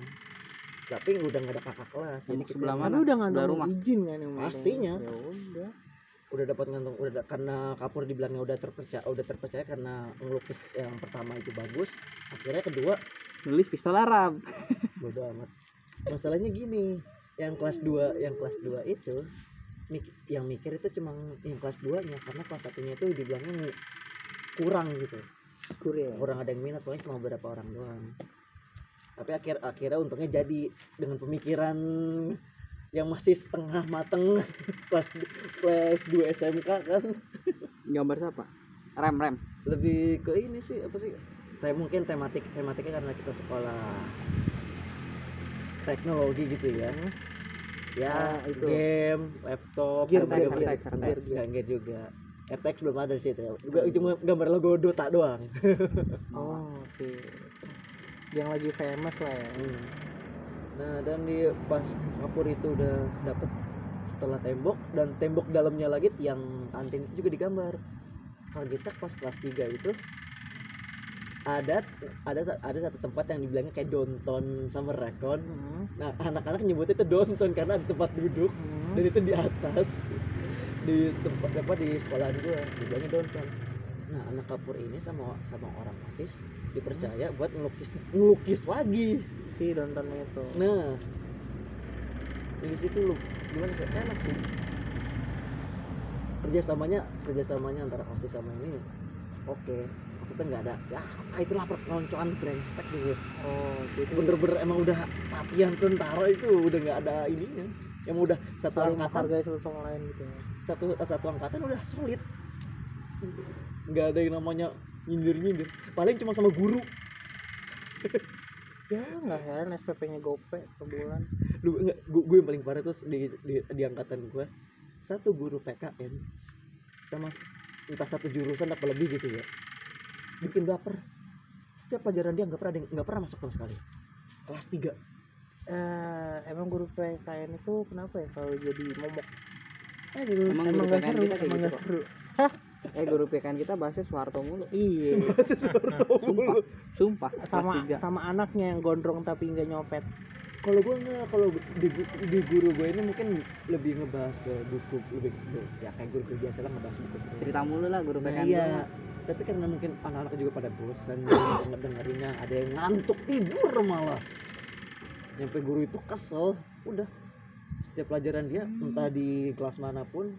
tapi udah nggak ada kakak kelas jadi Tembok kita sebelah Mana? udah ngandung rumah? izin kan yang. Pastinya. Ya udah. udah dapat ngantung udah da- karena kapur dibilangnya udah terpercaya udah terpercaya karena ngelukis yang pertama itu bagus akhirnya kedua nulis pistol Arab bodo amat masalahnya gini yang kelas 2 yang kelas 2 itu mik- yang mikir itu cuma yang kelas 2 nya karena kelas satunya itu dibilangnya kurang gitu. Kurir. kurang ada yang minat paling cuma beberapa orang doang. Tapi akhir akhirnya untungnya jadi dengan pemikiran yang masih setengah mateng kelas kelas 2 SMK kan. Gambar siapa? Rem rem. Lebih ke ini sih apa sih? Kayak mungkin tematik tematiknya karena kita sekolah teknologi gitu ya ya Oh, itu. game laptop Gear, gear, gear, gear, gear, gear, gear juga RTX belum ada di situ ya Gua cuma gambar logo Dota doang Oh, sih. Yang lagi famous lah ya. Hmm. Nah dan di pas kapur itu udah dapet setelah tembok dan tembok dalamnya lagi tiang kantin itu juga digambar. Kalau kita pas kelas 3 itu ada ada ada satu tempat yang dibilangnya kayak donton sama rekon. Hmm. Nah anak-anak nyebutnya itu donton karena ada tempat duduk Hmm. dan itu di atas di tempat apa di sekolahan gua dibilangnya donton. Nah anak kapur ini sama sama orang osis dipercaya buat ngelukis ngelukis lagi. Si nonton itu. Nah, di situ lu gimana sih? Enak sih. Kerjasamanya, kerjasamanya antara osis sama ini, oke. Maksudnya nggak ada, ya itulah perkeloncoan brengsek gitu. Oh, jadi Bener-bener emang udah latihan tentara itu udah nggak ada ininya. Yang udah satu saling angkatan, menghargai satu sama lain gitu ya. satu satu angkatan udah solid. Nggak ada yang namanya nyindir-nyindir. Paling cuma sama guru. Ya nggak heran SPP-nya gope per bulan. lu enggak gue, gue yang paling parah tuh di, di, di angkatan gue satu guru PKN sama entah satu jurusan apa lebih gitu ya bikin baper. Setiap pelajaran dia nggak pernah nggak pernah masuk sama sekali. Kelas 3 Eh, emang guru PKN itu kenapa ya selalu jadi momok? Eh, dulu Emang emang, guru PKN seru, kita kayak emang gitu seru. eh guru PKN kita bahasnya Soeharto mulu. Iya. sumpah. Sumpah sama kelas tiga. sama anaknya yang gondrong tapi nggak nyopet. Kalau gue nggak kalau di, di guru gue ini mungkin lebih ngebahas ke buku lebih ya kayak guru biasa lah ngebahas buku terus. cerita mulu lah guru Nah, PKN iya. gua mah. Tapi karena mungkin anak-anak juga pada bosan ngedengerinnya, ada yang ngantuk tidur malah. Nyampe guru itu kesel, udah. Setiap pelajaran dia entah di kelas mana pun,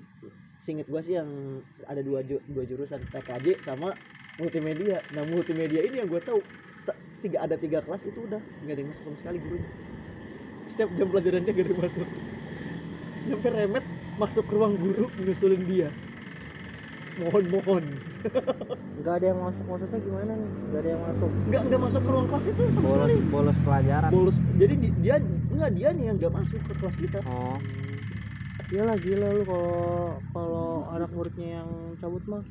singkat gua sih yang ada dua ju- dua jurusan TKJ sama multimedia. Nah multimedia ini yang gue tahu tiga ada tiga kelas itu udah nggak ada yang masuk sama sekali gurunya. Setiap jam pelajaran dia gak ada yang masuk. Nyampe remet masuk ke ruang guru nyusulin dia. Mohon mohon. Nggak ada yang masuk maksudnya gimana nih? Nggak ada yang masuk. nggak nggak masuk ke ruang kelas itu sama bolos sekali bolos pelajaran bolos jadi di- dia nggak dia nih yang nggak masuk ke kelas kita oh Iyalah gila lu kalau kalau anak muridnya yang cabut mah.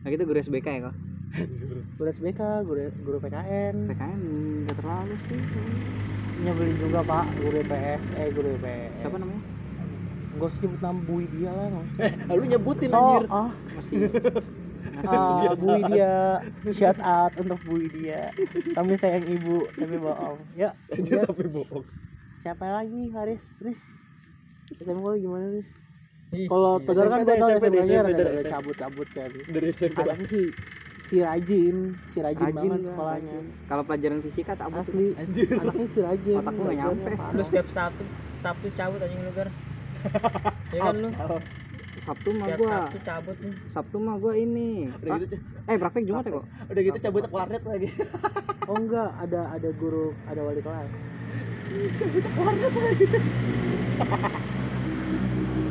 nah gitu guru SBK ya kok Guru SBK, guru guru PKN. PKN nggak terlalu sih Nyebelin juga pak, guru IPS, eh guru IPS. siapa namanya Gak usah nyebut nama Bui dia lah, eh lu nyebutin So, anjir ah, masih ah, Biasa. Bui dia, shout out untuk Bui dia. Kami sayang ibu, tapi bohong. Ya, udah. tapi bohong siapa lagi Haris? Riz, SMA lu gimana Riz? Kalau. Tegar kan gue tau SMP, SMA-nya SMP, rada-rada SMP. cabut-cabut kan. dari SMP lah. Anaknya si si rajin, si rajin, rajin banget lah, sekolahnya. rajin. kalau pelajaran fisika tuh. Asli, anjir. Anaknya si rajin. Otak gua nggak belajarnya nyampe. lu setiap Sabtu Sabtu cabut anjing lu gar. Ya kan lu? Sabtu mah setiap gua Sabtu cabut nih Sabtu mah gua ini. Udah gitu eh praktek Jumat ya kok? Udah gitu cabut ke warnet lagi. Oh enggak, ada ada guru, ada wali kelas. cabut ke warnet lagi.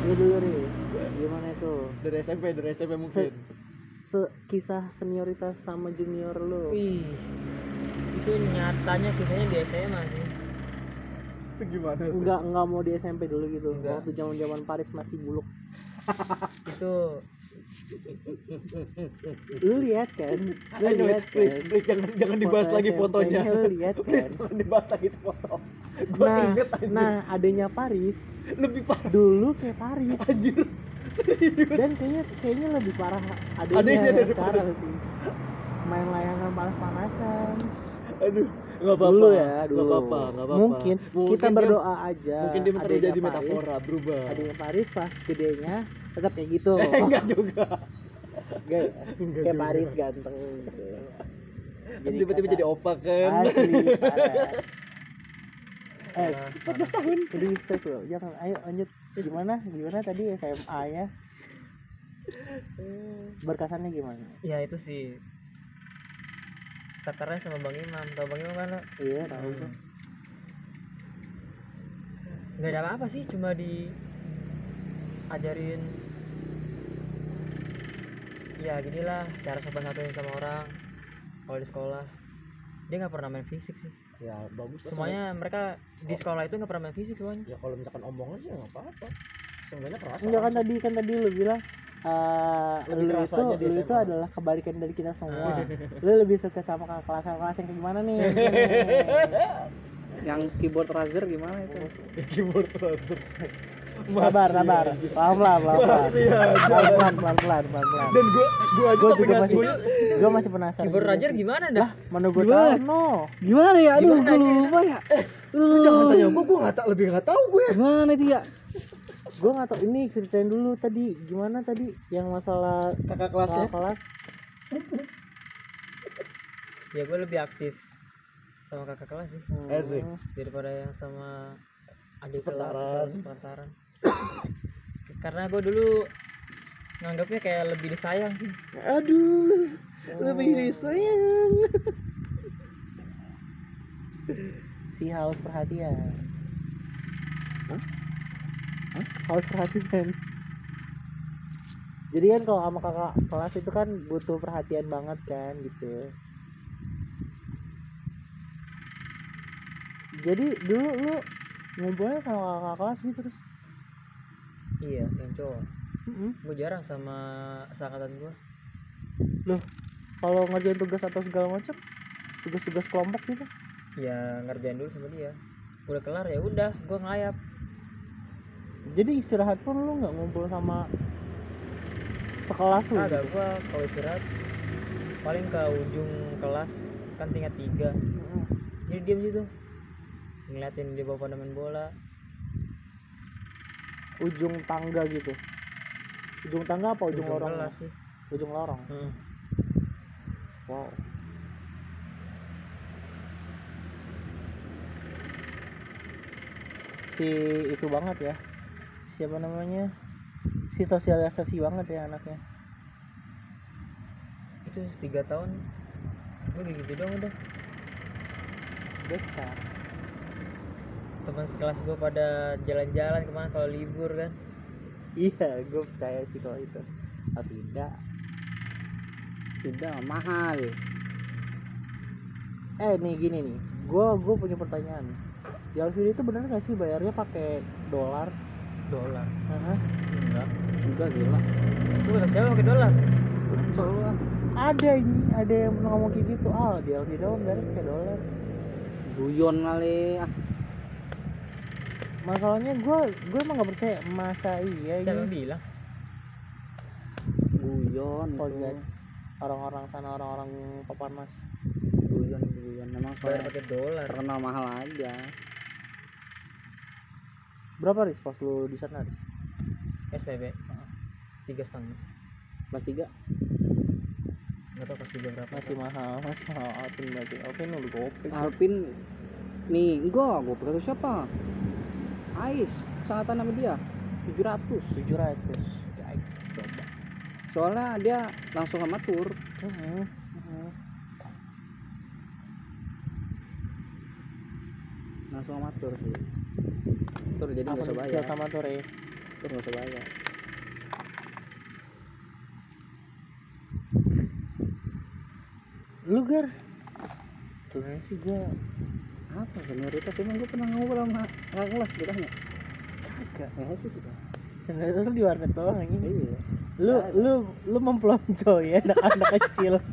Iya dulu Riz, gimana itu? dari SMP dari SMP mungkin. Se kisah senioritas sama junior lu. Wih, itu nyatanya kisahnya di SMA sih itu gimana tuh? Enggak enggak mau di SMP dulu gitu. Enggak. Waktu zaman-zaman Paris masih buluk. itu lu lihat kan lu Anyway, lihat please, kan please jangan jangan dibahas Foto lagi SMP-nya fotonya. lu lihat Please kan jangan dibahas lagi itu foto. Gua nah inget anjir. nah adanya Paris lebih parah dulu kayak Paris anjir. Dan kayaknya kayaknya lebih parah adanya, Adanya yang daripada- sekarang sih main layangan panas-panasan Aduh, enggak apa-apa. dulu ya Nggak dulu apa-apa, nggak apa-apa. mungkin, kita dia- berdoa aja Mungkin dia bentar jadi Paris, metafora, berubah. adanya Paris pas gedenya tetap kayak gitu Eh, enggak juga. Ya? Enggak kayak juga. Paris ganteng gitu Tiba-tiba jadi opa kan. asli parah. eh parah, 14 tahun. udah stress loh jangan ayo lanjut gimana? Gimana tadi SMA nya berkasannya gimana? Ya itu sih. Tatarnya sama bang Imam. Tau bang Imam kan? Lo? iya tahu gua. nggak ada apa-apa sih cuma di ajarin ya ginilah cara sopan satuin sama orang. Kalau di sekolah dia nggak pernah main fisik sih Ya bagus lah. semuanya mereka di sekolah itu nggak pernah main fisik semuanya Ya kalau misalkan omongan sih enggak apa-apa. Seenggaknya kerasa. enggak kan tadi kan tadi lu bilang eh Lebih lu itu lu itu adalah kebalikan dari kita semua lu lebih suka sama kakak kelas kelas yang kayak gimana nih yang keyboard razer gimana itu keyboard browser. Sabar sabar. Pelan pelan pelan pelan. Pelan pelan pelan pelan Dan gua gua aja gue sampai juga masih gue masih penasaran keyboard juga rajar gimana dah? Mana gue tahu no. Gimana ya? Aduh gue lupa ya. Lu jangan tanya gua, gua enggak tak lebih enggak tahu gue. gimana itu ya? Gue nggak tahu. Ini ceritain dulu tadi. Gimana tadi yang masalah Kakak kelasnya. kakak kelas? Ya gue lebih aktif sama kakak kelas sih. Hmm. Asik. daripada yang sama adik kelas sepantaran karena gue dulu nganggapnya kayak lebih disayang sih. Aduh. Lebih disayang. si haus perhatian. Haus perhatian? Jadi kan kalau sama kakak kelas itu kan butuh perhatian banget kan gitu. Jadi dulu lu ngumpulnya sama kakak kelas gitu terus iya yang cowok. Mm-mm. gue jarang sama seangkatan gue loh kalau ngerjain tugas atau segala macam tugas-tugas kelompok gitu? Ya ngerjain dulu sama dia. Udah kelar ya udah gue ngelayap. Jadi istirahat pun lu nggak ngumpul sama sekelas lu? Gitu? gue kalau istirahat paling ke ujung kelas kan tingkat tiga. Mm-mm. jadi diem situ. Ngeliatin dia bawa pada main bola ujung tangga gitu. Ujung tangga apa ujung, ujung lorong? sih. Ujung lorong. Hmm. wow. Si itu banget ya. Siapa namanya? Si sosialisasi banget ya anaknya. Itu tiga tahun. Gue gitu dong udah. Beka teman sekelas gue pada jalan-jalan ke mana kalau libur kan? Iya gue percaya sih kalau itu. Tapi tidak. Tidak mahal. Eh nih gini nih. Gue gue punya pertanyaan. Di Alfie itu bener gak sih bayarnya pakai dolar? Dolar. Heeh. enggak. Enggak gila. Gue kata siapa pakai dolar? Coba ada ini ada yang ngomong kayak gitu. Ah di Alfie doang bayarnya pakai dolar. Guyon kali ah masalahnya gue gue emang gak percaya. Masa iya siapa yang ini bilang? Guyon Oh, itu lihat. orang-orang sana orang-orang papan mas. Guyon guyon. Memang bayar soalnya pakai dolar. terkenal mahal aja. Berapa ris pas lu di sana Riz? SPB tiga setengah. Kelas tiga? Nggak tahu pas tiga berapa. Masih mahal masih mahal. Alvin berarti. Alvin udah gopek. Alvin nih enggak gue pakai siapa Ais. Sangatan sama dia. 700 tujuh ratus. Guys coba. Soalnya dia langsung sama tur. Mhm, mhm. langsung sama tur sih. Tur jadi nggak usah bayar sama tuh re tur nggak usah bayar lu gar? Sebenarnya sih gue apa senioritas emang gue pernah ngobrol sama kakak kelas kita tanya kagak. Ya itu sebenarnya tuh di warnet doang ini iya. Lu lu lu mempeloncoy ya anak-anak kecil.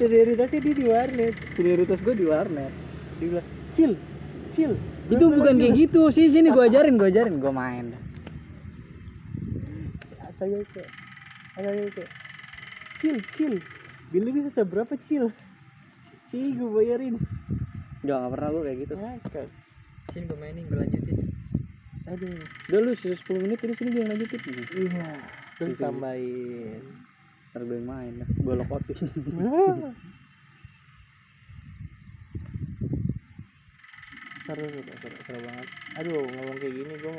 Senioritasnya dia di warnet. Senioritas gue di warnet. Dia bilang chill chill. Itu bukan kayak gitu. Sih sini gue ajarin gue ajarin. Gue main. Kayak kayak kayak chill chill. Bill lu bisa seberapa chill sih gue bayarin. Gak, gak pernah gue kayak gitu. Ngakak sini gue mainin gue lanjutin. Aduh. Udah lu sisa 10 menit ini sini gue yang lanjutin. Iya terus tambahin ntar gue main gue lokotin seru seru seru, seru banget. Aduh ngomong kayak gini gue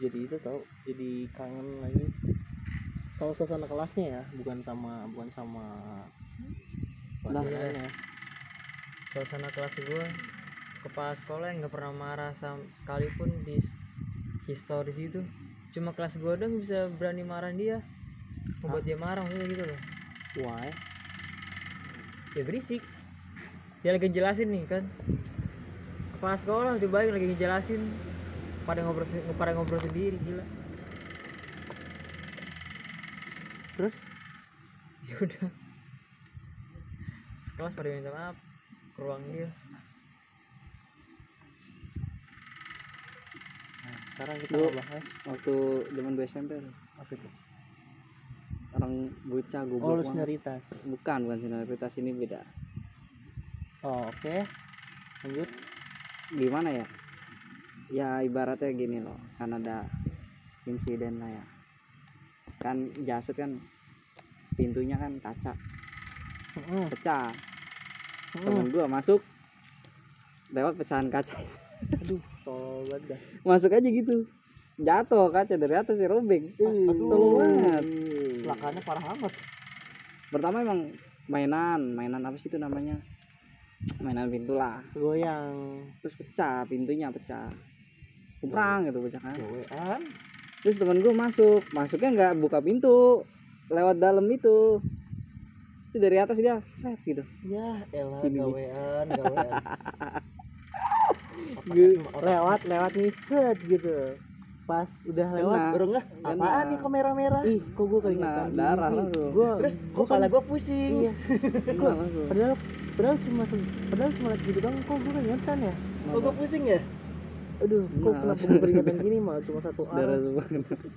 jadi itu tau jadi kangen lagi. Sama suasana kelasnya ya bukan sama bukan sama Nah, pelajarannya suasana kelas gue kepala sekolah yang nggak pernah marah sama sekalipun di historis itu. Cuma kelas gue dong bisa berani marah dia. Membuat dia marah maksudnya gitu loh. Why? Ya berisik. Dia lagi jelasin nih kan. Kepala sekolah coba lagi ngejelasin. Pada ngobrol pada ngobrol sendiri gila. Terus? Ya udah. Sekelas pada minta maaf ruang dia. Nah, sekarang kita Lu- ngebahas waktu zaman gue SMP tuh, apa itu? Orang bocah oh goblok banget. senioritas. Bukan bukan senioritas ini beda. Oh oke. Lanjut. Gimana ya? Ya ibaratnya gini loh kan ada insiden lah ya. Kan jasad kan pintunya kan kaca. Heeh, pecah heeh. temen gua masuk. Lewat pecahan kaca. Aduh tolol banget dah. Masuk aja gitu. Jatuh kaca dari atas ya robek. Tolol banget. Celakanya parah amat. pertama emang mainan. Mainan apa sih itu namanya? Mainan pintu lah. Goyang. Terus pecah pintunya pecah. Kuprang gitu pecah kan. Terus temen gue masuk. Masuknya nggak buka pintu. Lewat dalam itu itu dari atas dia set gitu. Ya elah gawean, gawean. Gue- lewat lewat nih set gitu. Pas udah lewat Kena. Baru nggak? Apaan nih kok merah-merah? ih kok gue keringetan Kena darah langsung. gue Terus gue kepala gua pusing. iya. Langsung padahal padahal cuma padahal cuma liat gitu doang. Kok gue keringetan ya? Kok gua pusing ya? aduh kok Nah, kenapa gue keringetan gini? Mah cuma satu darah arah. semua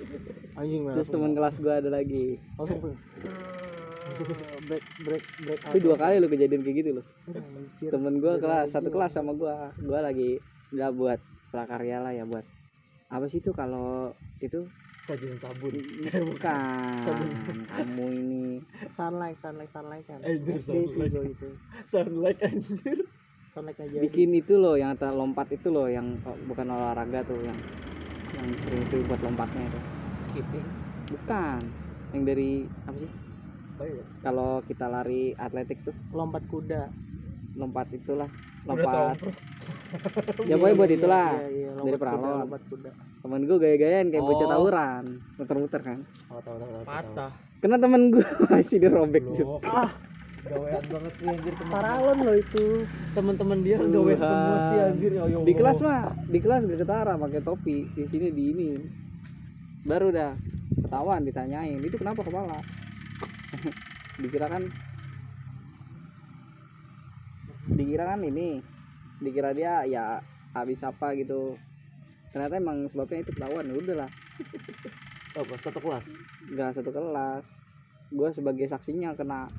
anjing mah terus teman kelas gue ada lagi. Langsung break break break itu dua kali lo kejadian kayak gitu anjir. temen gue kelas satu kelas sama gue gue lagi nggak buat prakarya lah ya buat apa sih itu kalau itu? Sajian sabun. bukan. Sabun. kamu ini. Sunlight sunlight sunlight kan. Anjir, sih sunlight. gue itu Sunlight anjir. sunlight aja. Bikin itu loh yang atas lompat itu loh yang oh, bukan olahraga tuh yang yang sering itu buat lompatnya itu. Skipping. Bukan. Yang dari apa sih Oh iya. kalau kita lari atletik tuh? Lompat kuda. Lompat itulah lompat ya pokoknya buat Iya, itulah. iya, iya, dari lompat kuda, peralon. lompat kuda. Temen gue gaya-gayaan kayak bocah Oh. tawuran muter-muter kan. Oh, tahu tahu tahu. patah. Kena temen gue masih dirobek juga Ah, gawean banget sih anjir teman paralon loh itu. Teman-teman dia gawean semua sih anjir. Ya Allah. di kelas mah di kelas gak ketara pakai topi. Di sini di ini. Baru dah ketahuan ditanyain. Itu kenapa kepala dikira kan dikira kan ini dikira dia ya habis apa gitu ternyata emang sebabnya itu ketahuan ya udahlah apa satu kelas. nggak satu kelas gue sebagai saksinya kena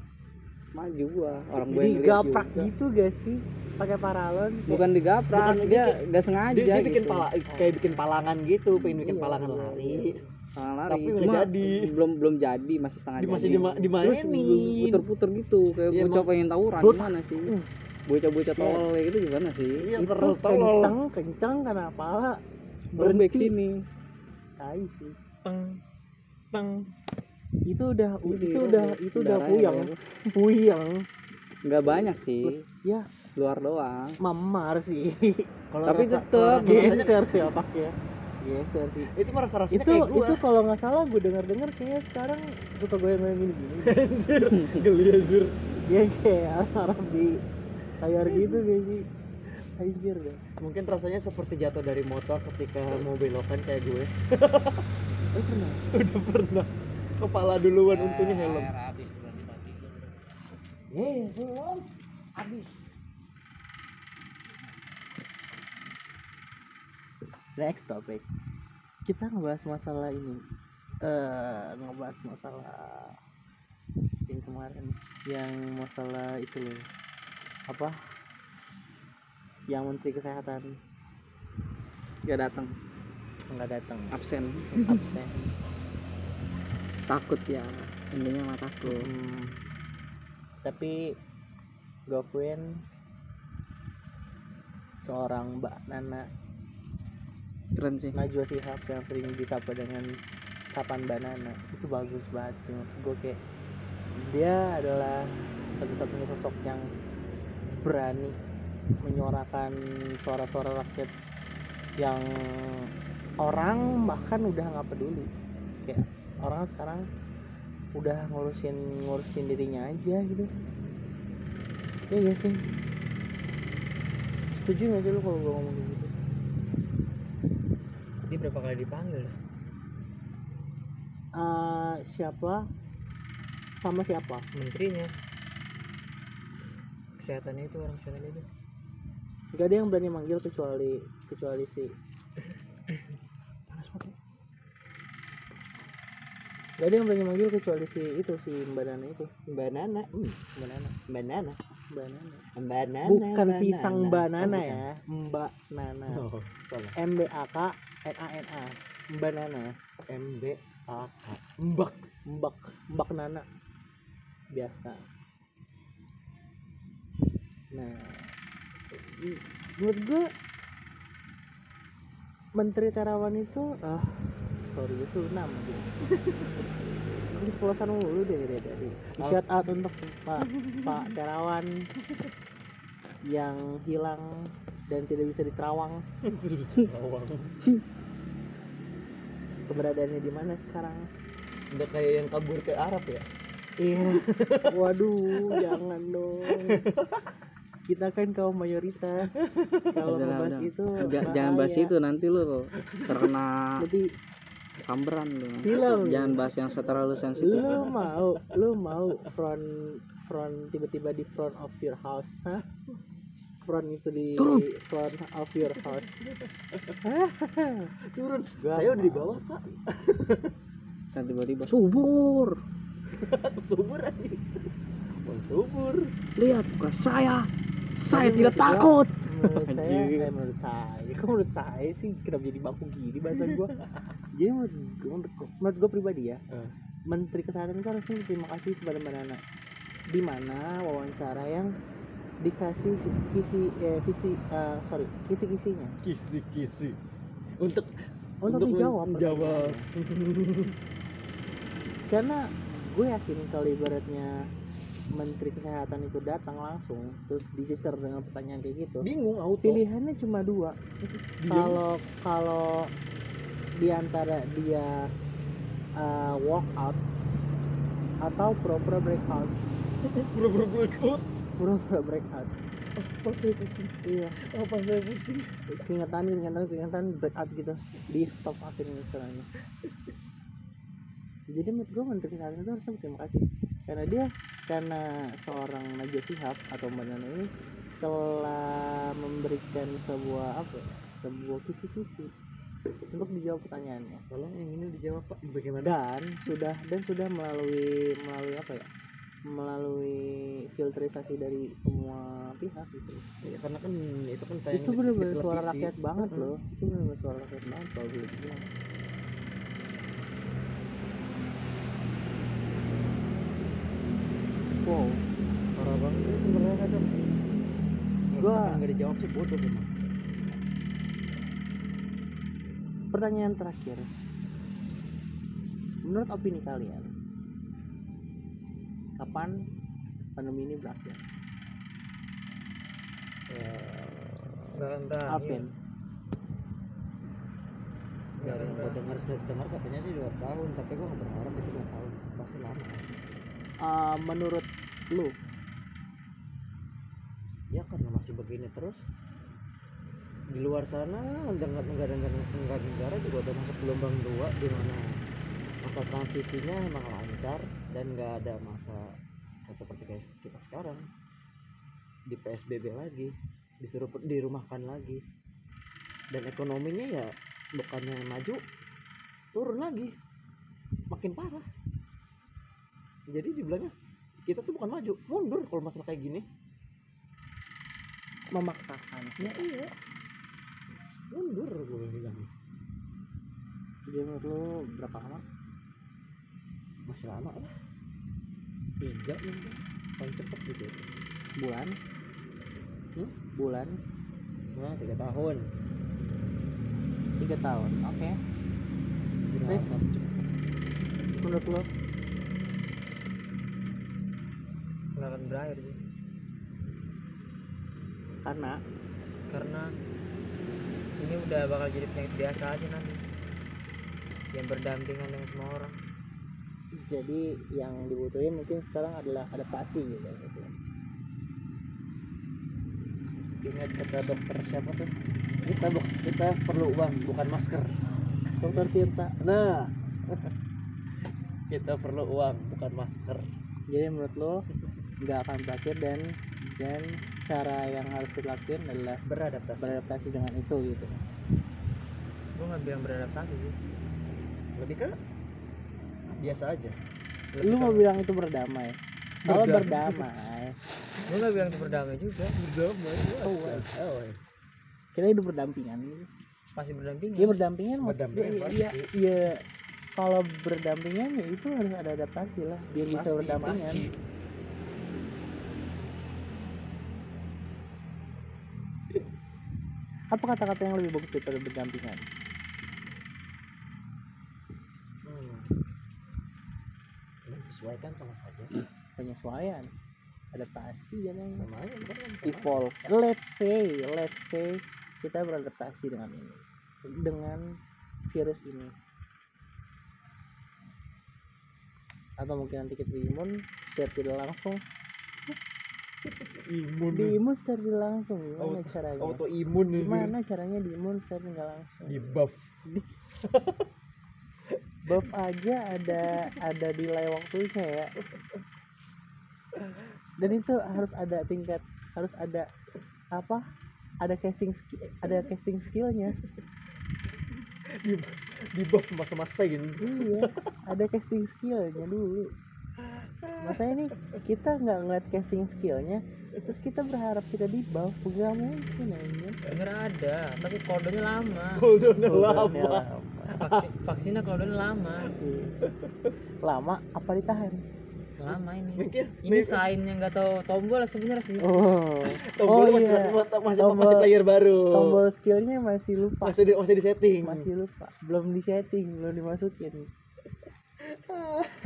maju gua orang gue yang ngeliat gaprak juga. gitu gak sih pakai paralon bukan digaprak Bukan, dia dia- nggak sengaja Dia, dia bikin gitu. pala kayak bikin palangan gitu, pengen bikin Iya, palangan iya, lari. Setengah lari. Tapi cuma jadi. belum belum jadi masih setengah Di masih jadi. dima- terus dimainin. puter-puter gitu kayak Iya, bocah pengen tawuran gimana sih? Uh. bocah-bocah tolol kayak gitu gimana sih? Iya, itu terus tolol. kencang kencang karena pala berembek berhenti. sini. Tai sih. Teng teng. Itu udah Ini itu udah itu udah puyang puyang nggak banyak sih. Terus, ya. Luar doang. Memar sih. Kalau Tapi rasa- tetep. geser sih otaknya geser sih. Itu mah rasa rasanya itu kayak gua. itu kalau nggak salah gue dengar dengar kayak sekarang suka goyang-goyang gini gini anjir, geli anjir. dia kayak Arab di layar gitu gak sih? Anjir deh Mungkin rasanya seperti jatuh dari motor ketika mau belokan kayak gue. oh pernah? Udah pernah. Kepala duluan untungnya helm. Air habis mati eh belum habis next topic. Kita ngebahas masalah ini. Eh ngebahas masalah yang kemarin. Yang masalah itu loh. Apa? Yang menteri kesehatan. Gak datang. Nggak datang. Absen. Absen. Takut ya. Intinya mah takut. Hmm, tapi gue akuin seorang Mbak Nana keren sih. Najwa Shihab yang sering disapa dengan sapan Mbak Nana itu bagus banget sih maksud gue kayak dia adalah satu-satunya sosok yang berani menyuarakan suara-suara rakyat yang orang bahkan udah nggak peduli. Kayak orang sekarang udah ngurusin ngurusin dirinya aja gitu. Iya gak sih. Setuju gak sih lu kalau gue ngomong gitu Dia berapa kali dipanggil? Eh, siapa sama siapa Menterinya. Kesehatannya itu orang kesehatan itu. Gak ada yang berani manggil kecuali kecuali si Gak ada yang berani manggil kecuali si itu si Mbak Nana itu. Mbak Nana? Hmm, Mbak Nana. Mbak Nana? Mbak Nana. Mbak Nana bukan Mbak pisang Nana. Mbak Nana ya. Mbak Nana. Oh M B A K N A N A. Mbak Nana. M B A K. Mbak. Mbak. Mbak Nana. Biasa. Nah menurut gue Menteri Terawan itu ah sorry itu nama dia keceplosan mulu deh dari tadi Oh. shout out untuk Pak Pak Terawan yang hilang dan tidak bisa diterawang Awang. keberadaannya di mana sekarang udah kayak yang kabur ke Arab ya Iya. Waduh, jangan dong. Kita kan kaum mayoritas. Kalau udah. itu Ja- jangan bahas itu nanti lu terkena Nanti samberan lu. Hilang. jangan bahas yang terlalu sensitif. Lu mau, lu mau front front tiba-tiba di front of your house, hah? Front itu di Turun. front of your house. turun. Gua saya udah di bawah pak. Kan tiba-tiba subur. Subur aja. Subur. Lihat bukan saya. Saya tidak takut Menurut saya, eh, menurut saya, kok menurut saya sih kenapa jadi baku gini bahasa gua? Jadi menurut gua, menurut gua pribadi ya, Eh. Menteri Kesehatan itu harusnya berterima kasih kepada Mbak Nana. Di mana wawancara yang dikasih si- kisi eh, visi eh, sorry kisi-kisinya kisi kisi untuk untuk, Untuk dijawab menjawab. karena gue yakin kalau ibaratnya Menteri Kesehatan itu datang langsung terus dicecer dengan pertanyaan kayak gitu. Bingung auto. Pilihannya cuma dua. Kalau kalau di antara dia uh, walk out atau pura-pura breakout. Pura-pura breakout? Pura-pura breakout. Apa saya pusing. Iya. Apa saya pusing. Keringetan keringetan keringetan breakout gitu. Di stop akhirnya istilahnya jadi menurut gue menteri kesehatan itu harusnya berterima kasih. Karena dia karena seorang Najwa Shihab atau Mbak Nana ini telah memberikan sebuah apa ya, sebuah kisi-kisi untuk dijawab pertanyaannya. Tolong yang ini dijawab pak. Bagaimana? Dan sudah dan sudah melalui melalui apa ya melalui filterisasi dari semua pihak gitu. Ya, karena kan itu kan itu benar-benar suara rakyat banget loh. Itu benar-benar suara rakyat banget kalau gue wow parah banget. Itu sebenarnya kadang Gua- nggak dijawab sih bodoh memang. Pertanyaan terakhir. Menurut opini kalian kapan pandemi ini berakhir? Enggak akan berakhir. Alvin. Dari yang gue dengar dengar katanya sih dua tahun tapi gue nggak berharap itu dua tahun. Pasti lama uh, menurut lu? Ya karena masih begini terus. Di luar sana negara negara negara, negara juga udah masuk gelombang dua di mana masa transisinya emang lancar dan nggak ada masa seperti kayak kita sekarang. Di PSBB lagi disuruh dirumahkan lagi. Dan ekonominya ya bukannya maju turun lagi. Makin parah dibilangnya kita tuh bukan maju mundur kalau masalah kayak gini. Memaksakan. Ya iya. Mundur gue bilang dia menurut lu berapa lama? Masih lama lah. Tiga mungkin paling cepet gitu bulan? Hmm? bulan? Nah tiga tahun. Tiga tahun oke. Terus? menurut lu berakhir sih. Karena? Karena ini udah bakal jadi penyakit biasa aja nanti. Yang berdampingan dengan semua orang. Jadi yang dibutuhin mungkin sekarang adalah adaptasi gitu ingat kata dokter siapa tuh? Kita kita perlu uang bukan masker. Dokter Tirta. Nah. Kita perlu uang bukan masker. Jadi menurut lo nggak akan berakhir dan dan cara yang harus kita lakuin adalah beradaptasi. beradaptasi dengan itu gitu. Gue nggak bilang beradaptasi sih. Lebih ke biasa aja. Lebih lu mau ke- bilang itu berdamai? Kalau berdamai. gue nggak bilang itu berdamai juga. Berdamai. Oh, wait. oh, kita hidup berdampingan pasti berdampingan? Iya berdampingan maksud Berdampingan pasti. iya iya. Kalau berdampingan ya itu harus ada adaptasi lah. Biar bisa berdampingan. pasti. Apa kata-kata yang lebih bagus daripada berdampingan? Hmm. menyesuaikan sama saja. Penyesuaian adaptasi ya kan sama aja bukan sama evolve. Let's say let's say kita beradaptasi dengan ini. Dengan virus ini. Atau mungkin nanti kita imun secara tidak langsung imun. Diimun secara tidak langsung. Gimana Auto- caranya? autoimun itu gimana caranya diimun secara tidak langsung? Di buff. Buff aja ada ada delay waktunya ya. Dan itu harus ada tingkat harus ada apa? Ada casting skill ada casting skillnya. Di, di buff masa-masain iya ada casting skillnya dulu masa ini kita nggak ngeliat casting skillnya terus kita berharap kita di buff nggak mungkin aja sebenarnya ada tapi kodenya lama. Cooldownnya Cooldownnya lama. lama. Vaksin, vaksinnya kodenya lama. Iya. lama apa ditahan? Lama ini. Mungkin ini sign yang nggak tahu tombol sebenarnya sih. Oh. Tombolnya oh masih, iya. masih, masih, Tombol- player baru. tombol skillnya masih lupa. Masih di, masih di setting. Masih lupa. Belum di setting belum dimasukin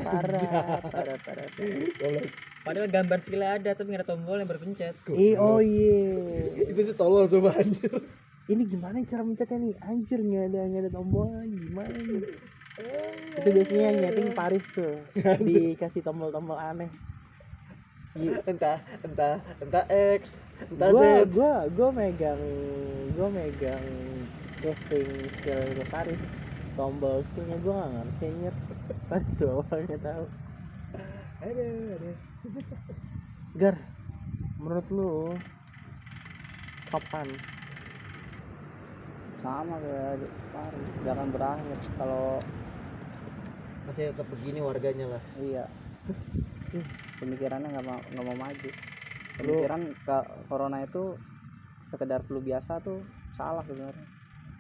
parah parah parah, parah. Padahal gambar skillnya ada tapi nggak ada tombol yang berpencet. Ih, oh iya. Itu sih tolol coba anjir. Ini gimana cara mencetnya nih? Anjir nggak ada nggak ada tombol gimana nih? Itu biasanya yang nyeting Paris tuh. Dikasih tombol-tombol aneh. Entah entah entah X entah gua Z. gua gua megang gua megang casting skill itu Paris tombol skillnya gua nggak ngerti anjir Paris doang yang tahu. Ada ada Gar menurut lu kapan? Sama kayak Paris gak akan berakhir kalau masih tetap begini warganya lah. Iya. Pemikirannya nggak mau nggak mau maju. Pemikiran ke corona itu sekedar flu biasa tuh salah sebenarnya.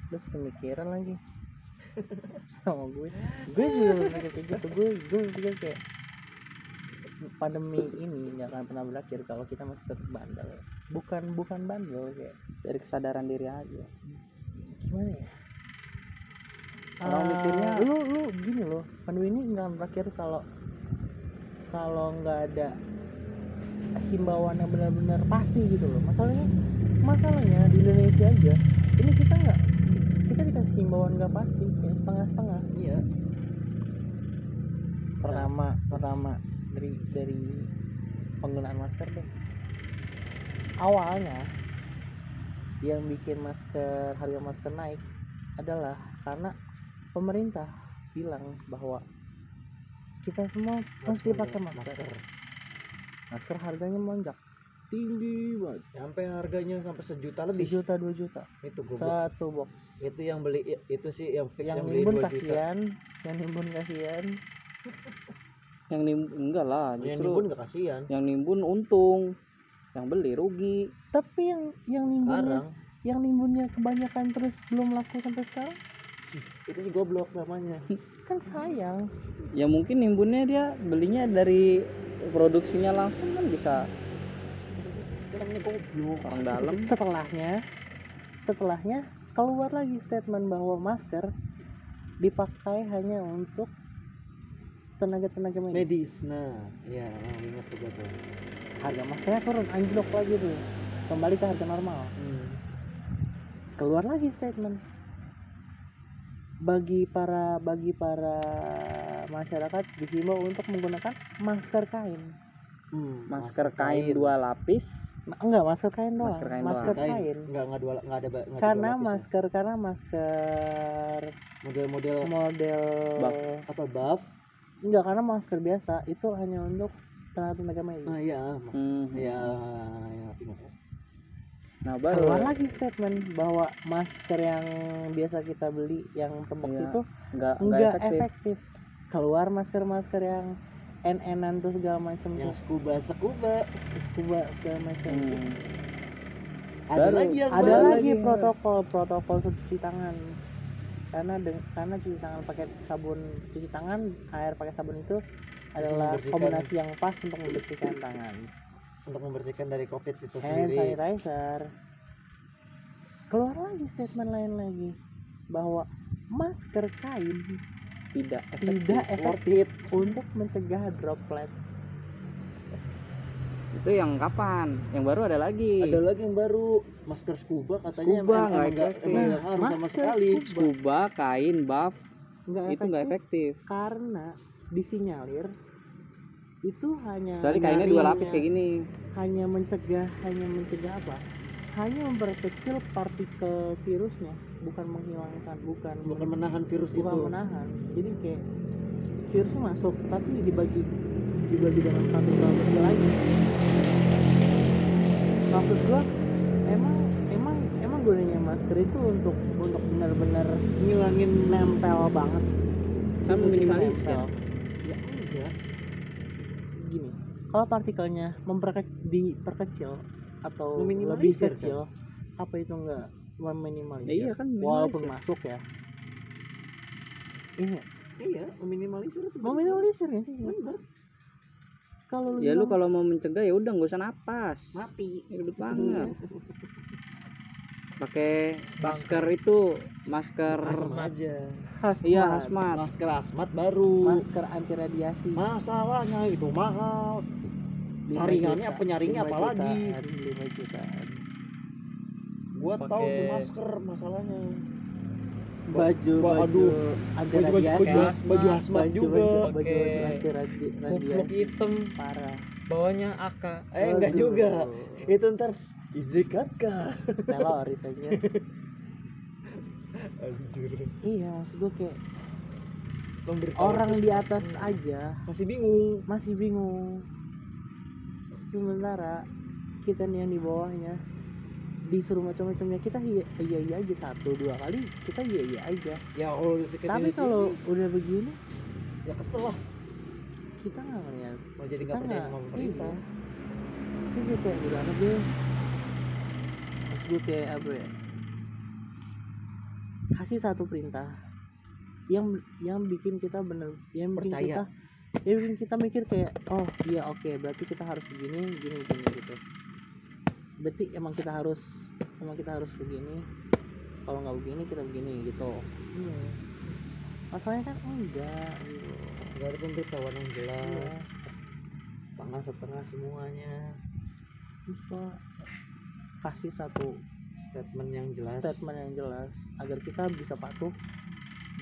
Terus pemikiran lagi sama gue. Gue juga berpikir kayak gitu. Gue gue berpikir kayak pandemi ini nggak akan pernah berakhir kalau kita masih tetap bandel. Bukan bukan bandel kayak dari kesadaran diri aja. Gimana ya? Orang Ah, mikirnya- lu lu gini loh pandemi ini nggak akan berakhir kalau kalau nggak ada himbauan yang benar-benar pasti gitu loh. Masalahnya masalahnya di Indonesia aja ini kita nggak kita dikasih himbauan nggak pasti kayak setengah-setengah. Iya. Pertama pertama dari dari penggunaan masker deh awalnya yang bikin masker harga masker naik adalah karena pemerintah bilang bahwa kita semua mesti pakai masker. masker. Harganya melonjak. Tinggi banget sampai harganya sampai sejuta lebih. Sejuta dua juta. Itu goblok satu box itu yang beli itu sih yang fix yang yang, beli nimbun 2 juta. kasihan yang nimbun kasihan. Yang nim enggak lah yang justru nimbun gak kasihan. yang nimbun untung yang beli rugi. Tapi yang yang nimbunnya sekarang yang nimbunnya kebanyakan terus belum laku sampai sekarang? Itu sih goblok namanya. Kan sayang. Ya mungkin nimbunnya dia belinya dari produksinya langsung kan bisa. Goblok. Orang dalam. Setelahnya setelahnya keluar lagi statement bahwa masker dipakai hanya untuk tenaga-tenaga medis. medis nah ya ingat tuh gue tuh Harga maskernya turun anjlok lagi tuh. Kembali ke harga normal. Keluar lagi statement bagi para bagi para masyarakat dihimbau untuk menggunakan masker kain. Hmm, masker kain dua lapis enggak masker kain doang. Masker kain masker kain kain. nggak nggak dua nggak ada ba- nggak ada Karena dua ya. masker karena masker model-model model Buff. apa buff enggak karena masker biasa itu hanya untuk tenaga-tenaga medis. nah iya Hmm. ya ya ya. nah baru Keluar lagi statement bahwa masker yang biasa kita beli yang tembok Iya, itu nggak nggak enggak efektif. efektif. Keluar masker-masker yang NN-an tuh segala macam yang tuh. scuba scuba Scuba segala macam. Hmm. ada Baru- lagi yang Ada baru lagi lagi. protokol protokol cuci tangan. Karena deng- karena cuci tangan pakai sabun cuci tangan air pakai sabun itu adalah kombinasi yang pas untuk membersihkan tangan. untuk membersihkan dari covid itu hand sendiri sanitizer keluar lagi statement lain lagi bahwa masker kain tidak efektif. tidak efektif untuk mencegah droplet. Itu yang kapan? Yang baru ada lagi. Ada lagi yang baru. Masker scuba katanya Scuba, emang, nggak efektif. emang nggak ngaruh sama Masker sekali. scuba. Scuba kain buff nggak itu nggak efektif karena disinyalir itu hanya soalnya kainnya dua lapis kayak gini. hanya mencegah hanya mencegah apa? Hanya memperkecil partikel virusnya bukan menghilangkan bukan bukan menahan virus bukan itu. menahan. Jadi kayak virusnya masuk tapi dibagi dibagi dalam partikel kecil lagi. Maksud gua emang emang emang gunanya masker itu untuk untuk benar-benar ngilangin nempel banget. Kan Virusnya minimalisir. ya enggak. Gini kalau partikelnya memperke- diperkecil atau lebih kecil apa itu enggak meminimalisir. Ya iya kan, walaupun minimalisir. masuk ya. Iya iya meminimalisir itu. Meminimalisir nggak sih? Bener. Kalau ya lu kalau mau mencegah ya udah nggak usah napas. Mati. Ya udah banget. Pakai masker itu masker asma aja. Hazmat. iya hazmat masker asmat baru. Masker anti radiasi masalahnya itu mahal. Saringannya penyaringnya apalagi lima jutaan gua tahu Pakai- tuh masker masalahnya. Baju Ba- baju aduh. baju baju baju, baju baju juga. baju baju, anti radiasi. hitam. Parah. Bawahnya AK eh enggak Aduh. juga. Itu ntar izikatka teloris aja. Anjir. Iya maksud gue kayak Memberitahu orang di atas aja masih bingung. masih bingung. Sementara kita nih yang di bawahnya disuruh macam-macamnya kita iya, iya iya aja satu dua kali kita iya iya aja. Ya kalau tapi kalau udah begini ya kesel lah. kita nggak ngeliat. Mau jadi nggak percaya sama pemerintah. Iya. itu gue kayak udah apa deh terus gue kayak apa ya? Kasih satu perintah. Yang yang bikin kita bener yang bikin Percaya. kita yang bikin kita mikir kayak oh iya oke berarti kita harus begini begini begini gitu berarti emang kita harus emang kita harus begini. Kalau nggak begini kita begini gitu. Masalahnya kan enggak gitu. Nggak ada pemberitahuan yang jelas. Iya. setengah-setengah semuanya. Terus gua kasih satu statement yang jelas. Statement yang jelas agar kita bisa patuh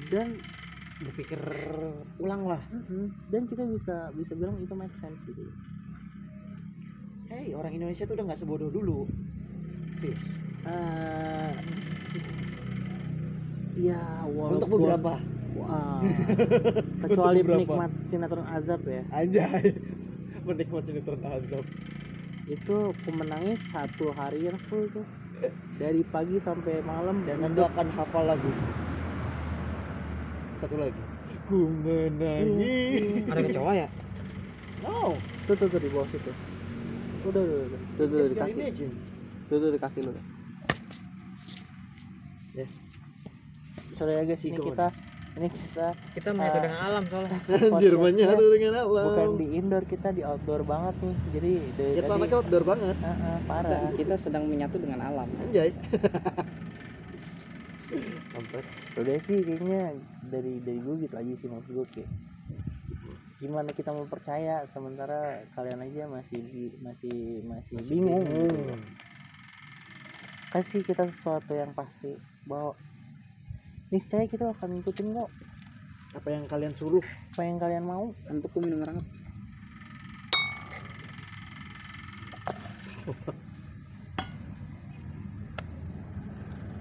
dan berpikir ulang lah. Dan kita bisa bisa bilang itu make sense gitu hey orang Indonesia tuh udah nggak sebodoh dulu serius Eh, ya walaupun untuk beberapa Wah, kecuali beberapa. penikmat sinetron azab ya Anjay. Menikmati sinetron azab. itu menangis satu harian full tuh dari pagi sampai malam dan lu akan hafal lagu. Satu lagi. Ku menangis. ada kecoa ya No. tuh tuh tuh di bawah situ udah udah udah. Tuh tuh di kaki tuh tuh di kaki lu ya. Guys ini kita ini kita kita menyatu Ah. dengan alam soalnya. Anjir menyatu dengan alam. bukan di indoor kita di outdoor banget nih. Jadi dari Kita tadi anaknya outdoor banget. Ah, ah, parah. Kita sedang menyatu dengan alam. Anjay. Udah sih kayaknya dari dari gue gitu aja sih maksud gue kayak gimana kita mau percaya sementara kalian aja masih masih masih bingung loh. kasih kita sesuatu yang pasti bahwa niscaya kita akan ngikutin kok Apa yang kalian suruh? apa yang kalian mau untukku minum hangat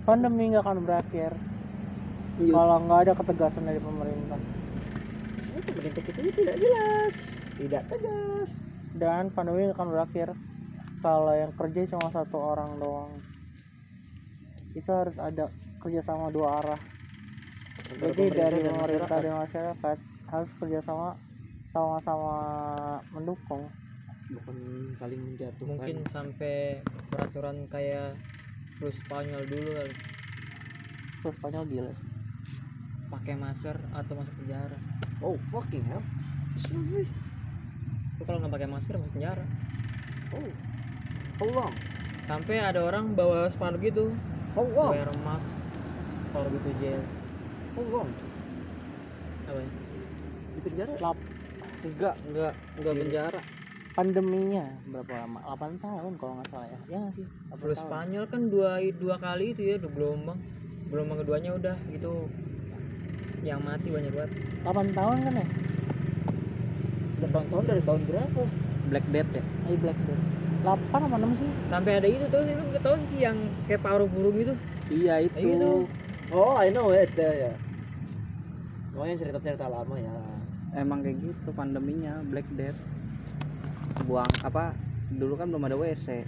pandemi nggak akan berakhir Iya. kalau nggak ada ketegasan dari pemerintah Itu pemerintah kita ini tidak jelas, tidak tegas. dan pandemi akan berakhir kalau yang kerja cuma satu orang doang itu harus ada kerjasama dua arah Antara jadi dari pemerintah masyarakat. dan masyarakat harus kerjasama sama-sama mendukung bukan saling menjatuhkan. mungkin sampai peraturan kayak flu Spanyol dulu kali terus Spanyol gila sih. pakai masker atau masuk penjara Oh fucking hell. Seriously? Lu kalau nggak pakai masker masuk penjara Oh. How long? sampai ada orang bawa spanduk gitu How long? wear mask kalau gitu jail How long? apa ya? Di penjara? Lap, enggak enggak enggak Yes. penjara pandeminya berapa lama 8 tahun kalau nggak salah ya ya sih 8 flu. Spanyol kan dua dua kali itu ya dua gelombang gelombang keduanya udah itu yang mati banyak banget. 8 tahun kan ya? 8 tahun dari tahun berapa? black death ya? Ay, Black Death. 8 apa 6 sih? Sampai ada itu tuh lu nggak tahu sih yang kayak paruh burung itu? Iya itu Nah, itu. Oh, I know it ya. Oh, yang cerita-cerita lama ya. emang kayak gitu pandeminya black death. Buang apa dulu kan belum ada WC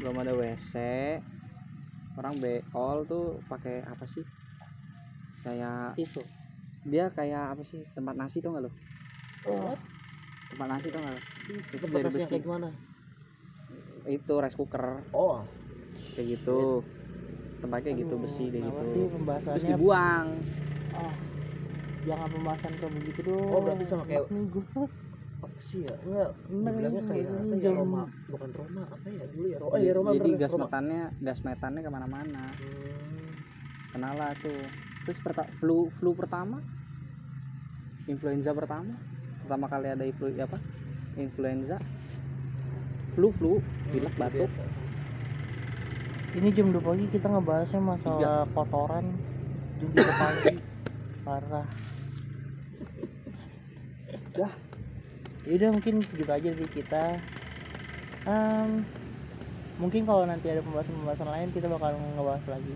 belum ada WC orang beol tuh pakai apa sih kayak tisu dia kayak apa sih tempat nasi tuh nggak lo What? tempat nasi tuh nggak lo Itu dari besi. kayak gimana? itu rice cooker. Oh, kayak gitu. Tempat kayak gitu besi kayak gitu. sih terus dibuang. Ah, jangan pembahasan kayak begitu dong. Oh, berarti sama kayak- apa sih ya? Enggak, bilangnya kayak apa ya? Roma, bukan Roma, apa ya? Dulu ya? Roma, oh, iya Roma jadi gas metannya gas metannya ke mana-mana. Hmm. kenala tuh terus perta- flu flu pertama? Influenza pertama? Pertama kali ada influ apa? Influenza. Flu flu pilek Hmm, batuk. biasa. ini jam 2 pagi kita ngebahasnya masalah kotoran. Jam 3 pagi. Parah. Dah. Yaudah mungkin segitu aja dari kita. Em, mungkin kalau nanti ada pembahasan-pembahasan lain kita bakal ngebahas lagi.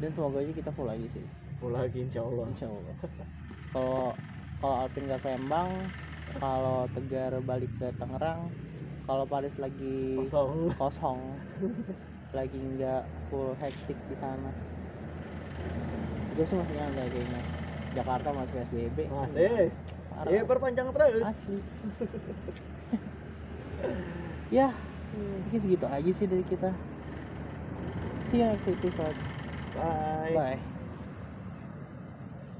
Dan semoga aja kita full lagi sih Oh, lagi insya Allah. insya Allah kalau kalau Alvin ke Lembang kalau Tegar balik ke Tangerang kalau Paris lagi Kosong. kosong lagi nggak full hektik di sana gue sih masih nyantai kayaknya Jakarta masih PSBB Masih. Parah. Ya perpanjang terus. Asli. ya mungkin segitu aja sih dari kita see you next episode Bye. bye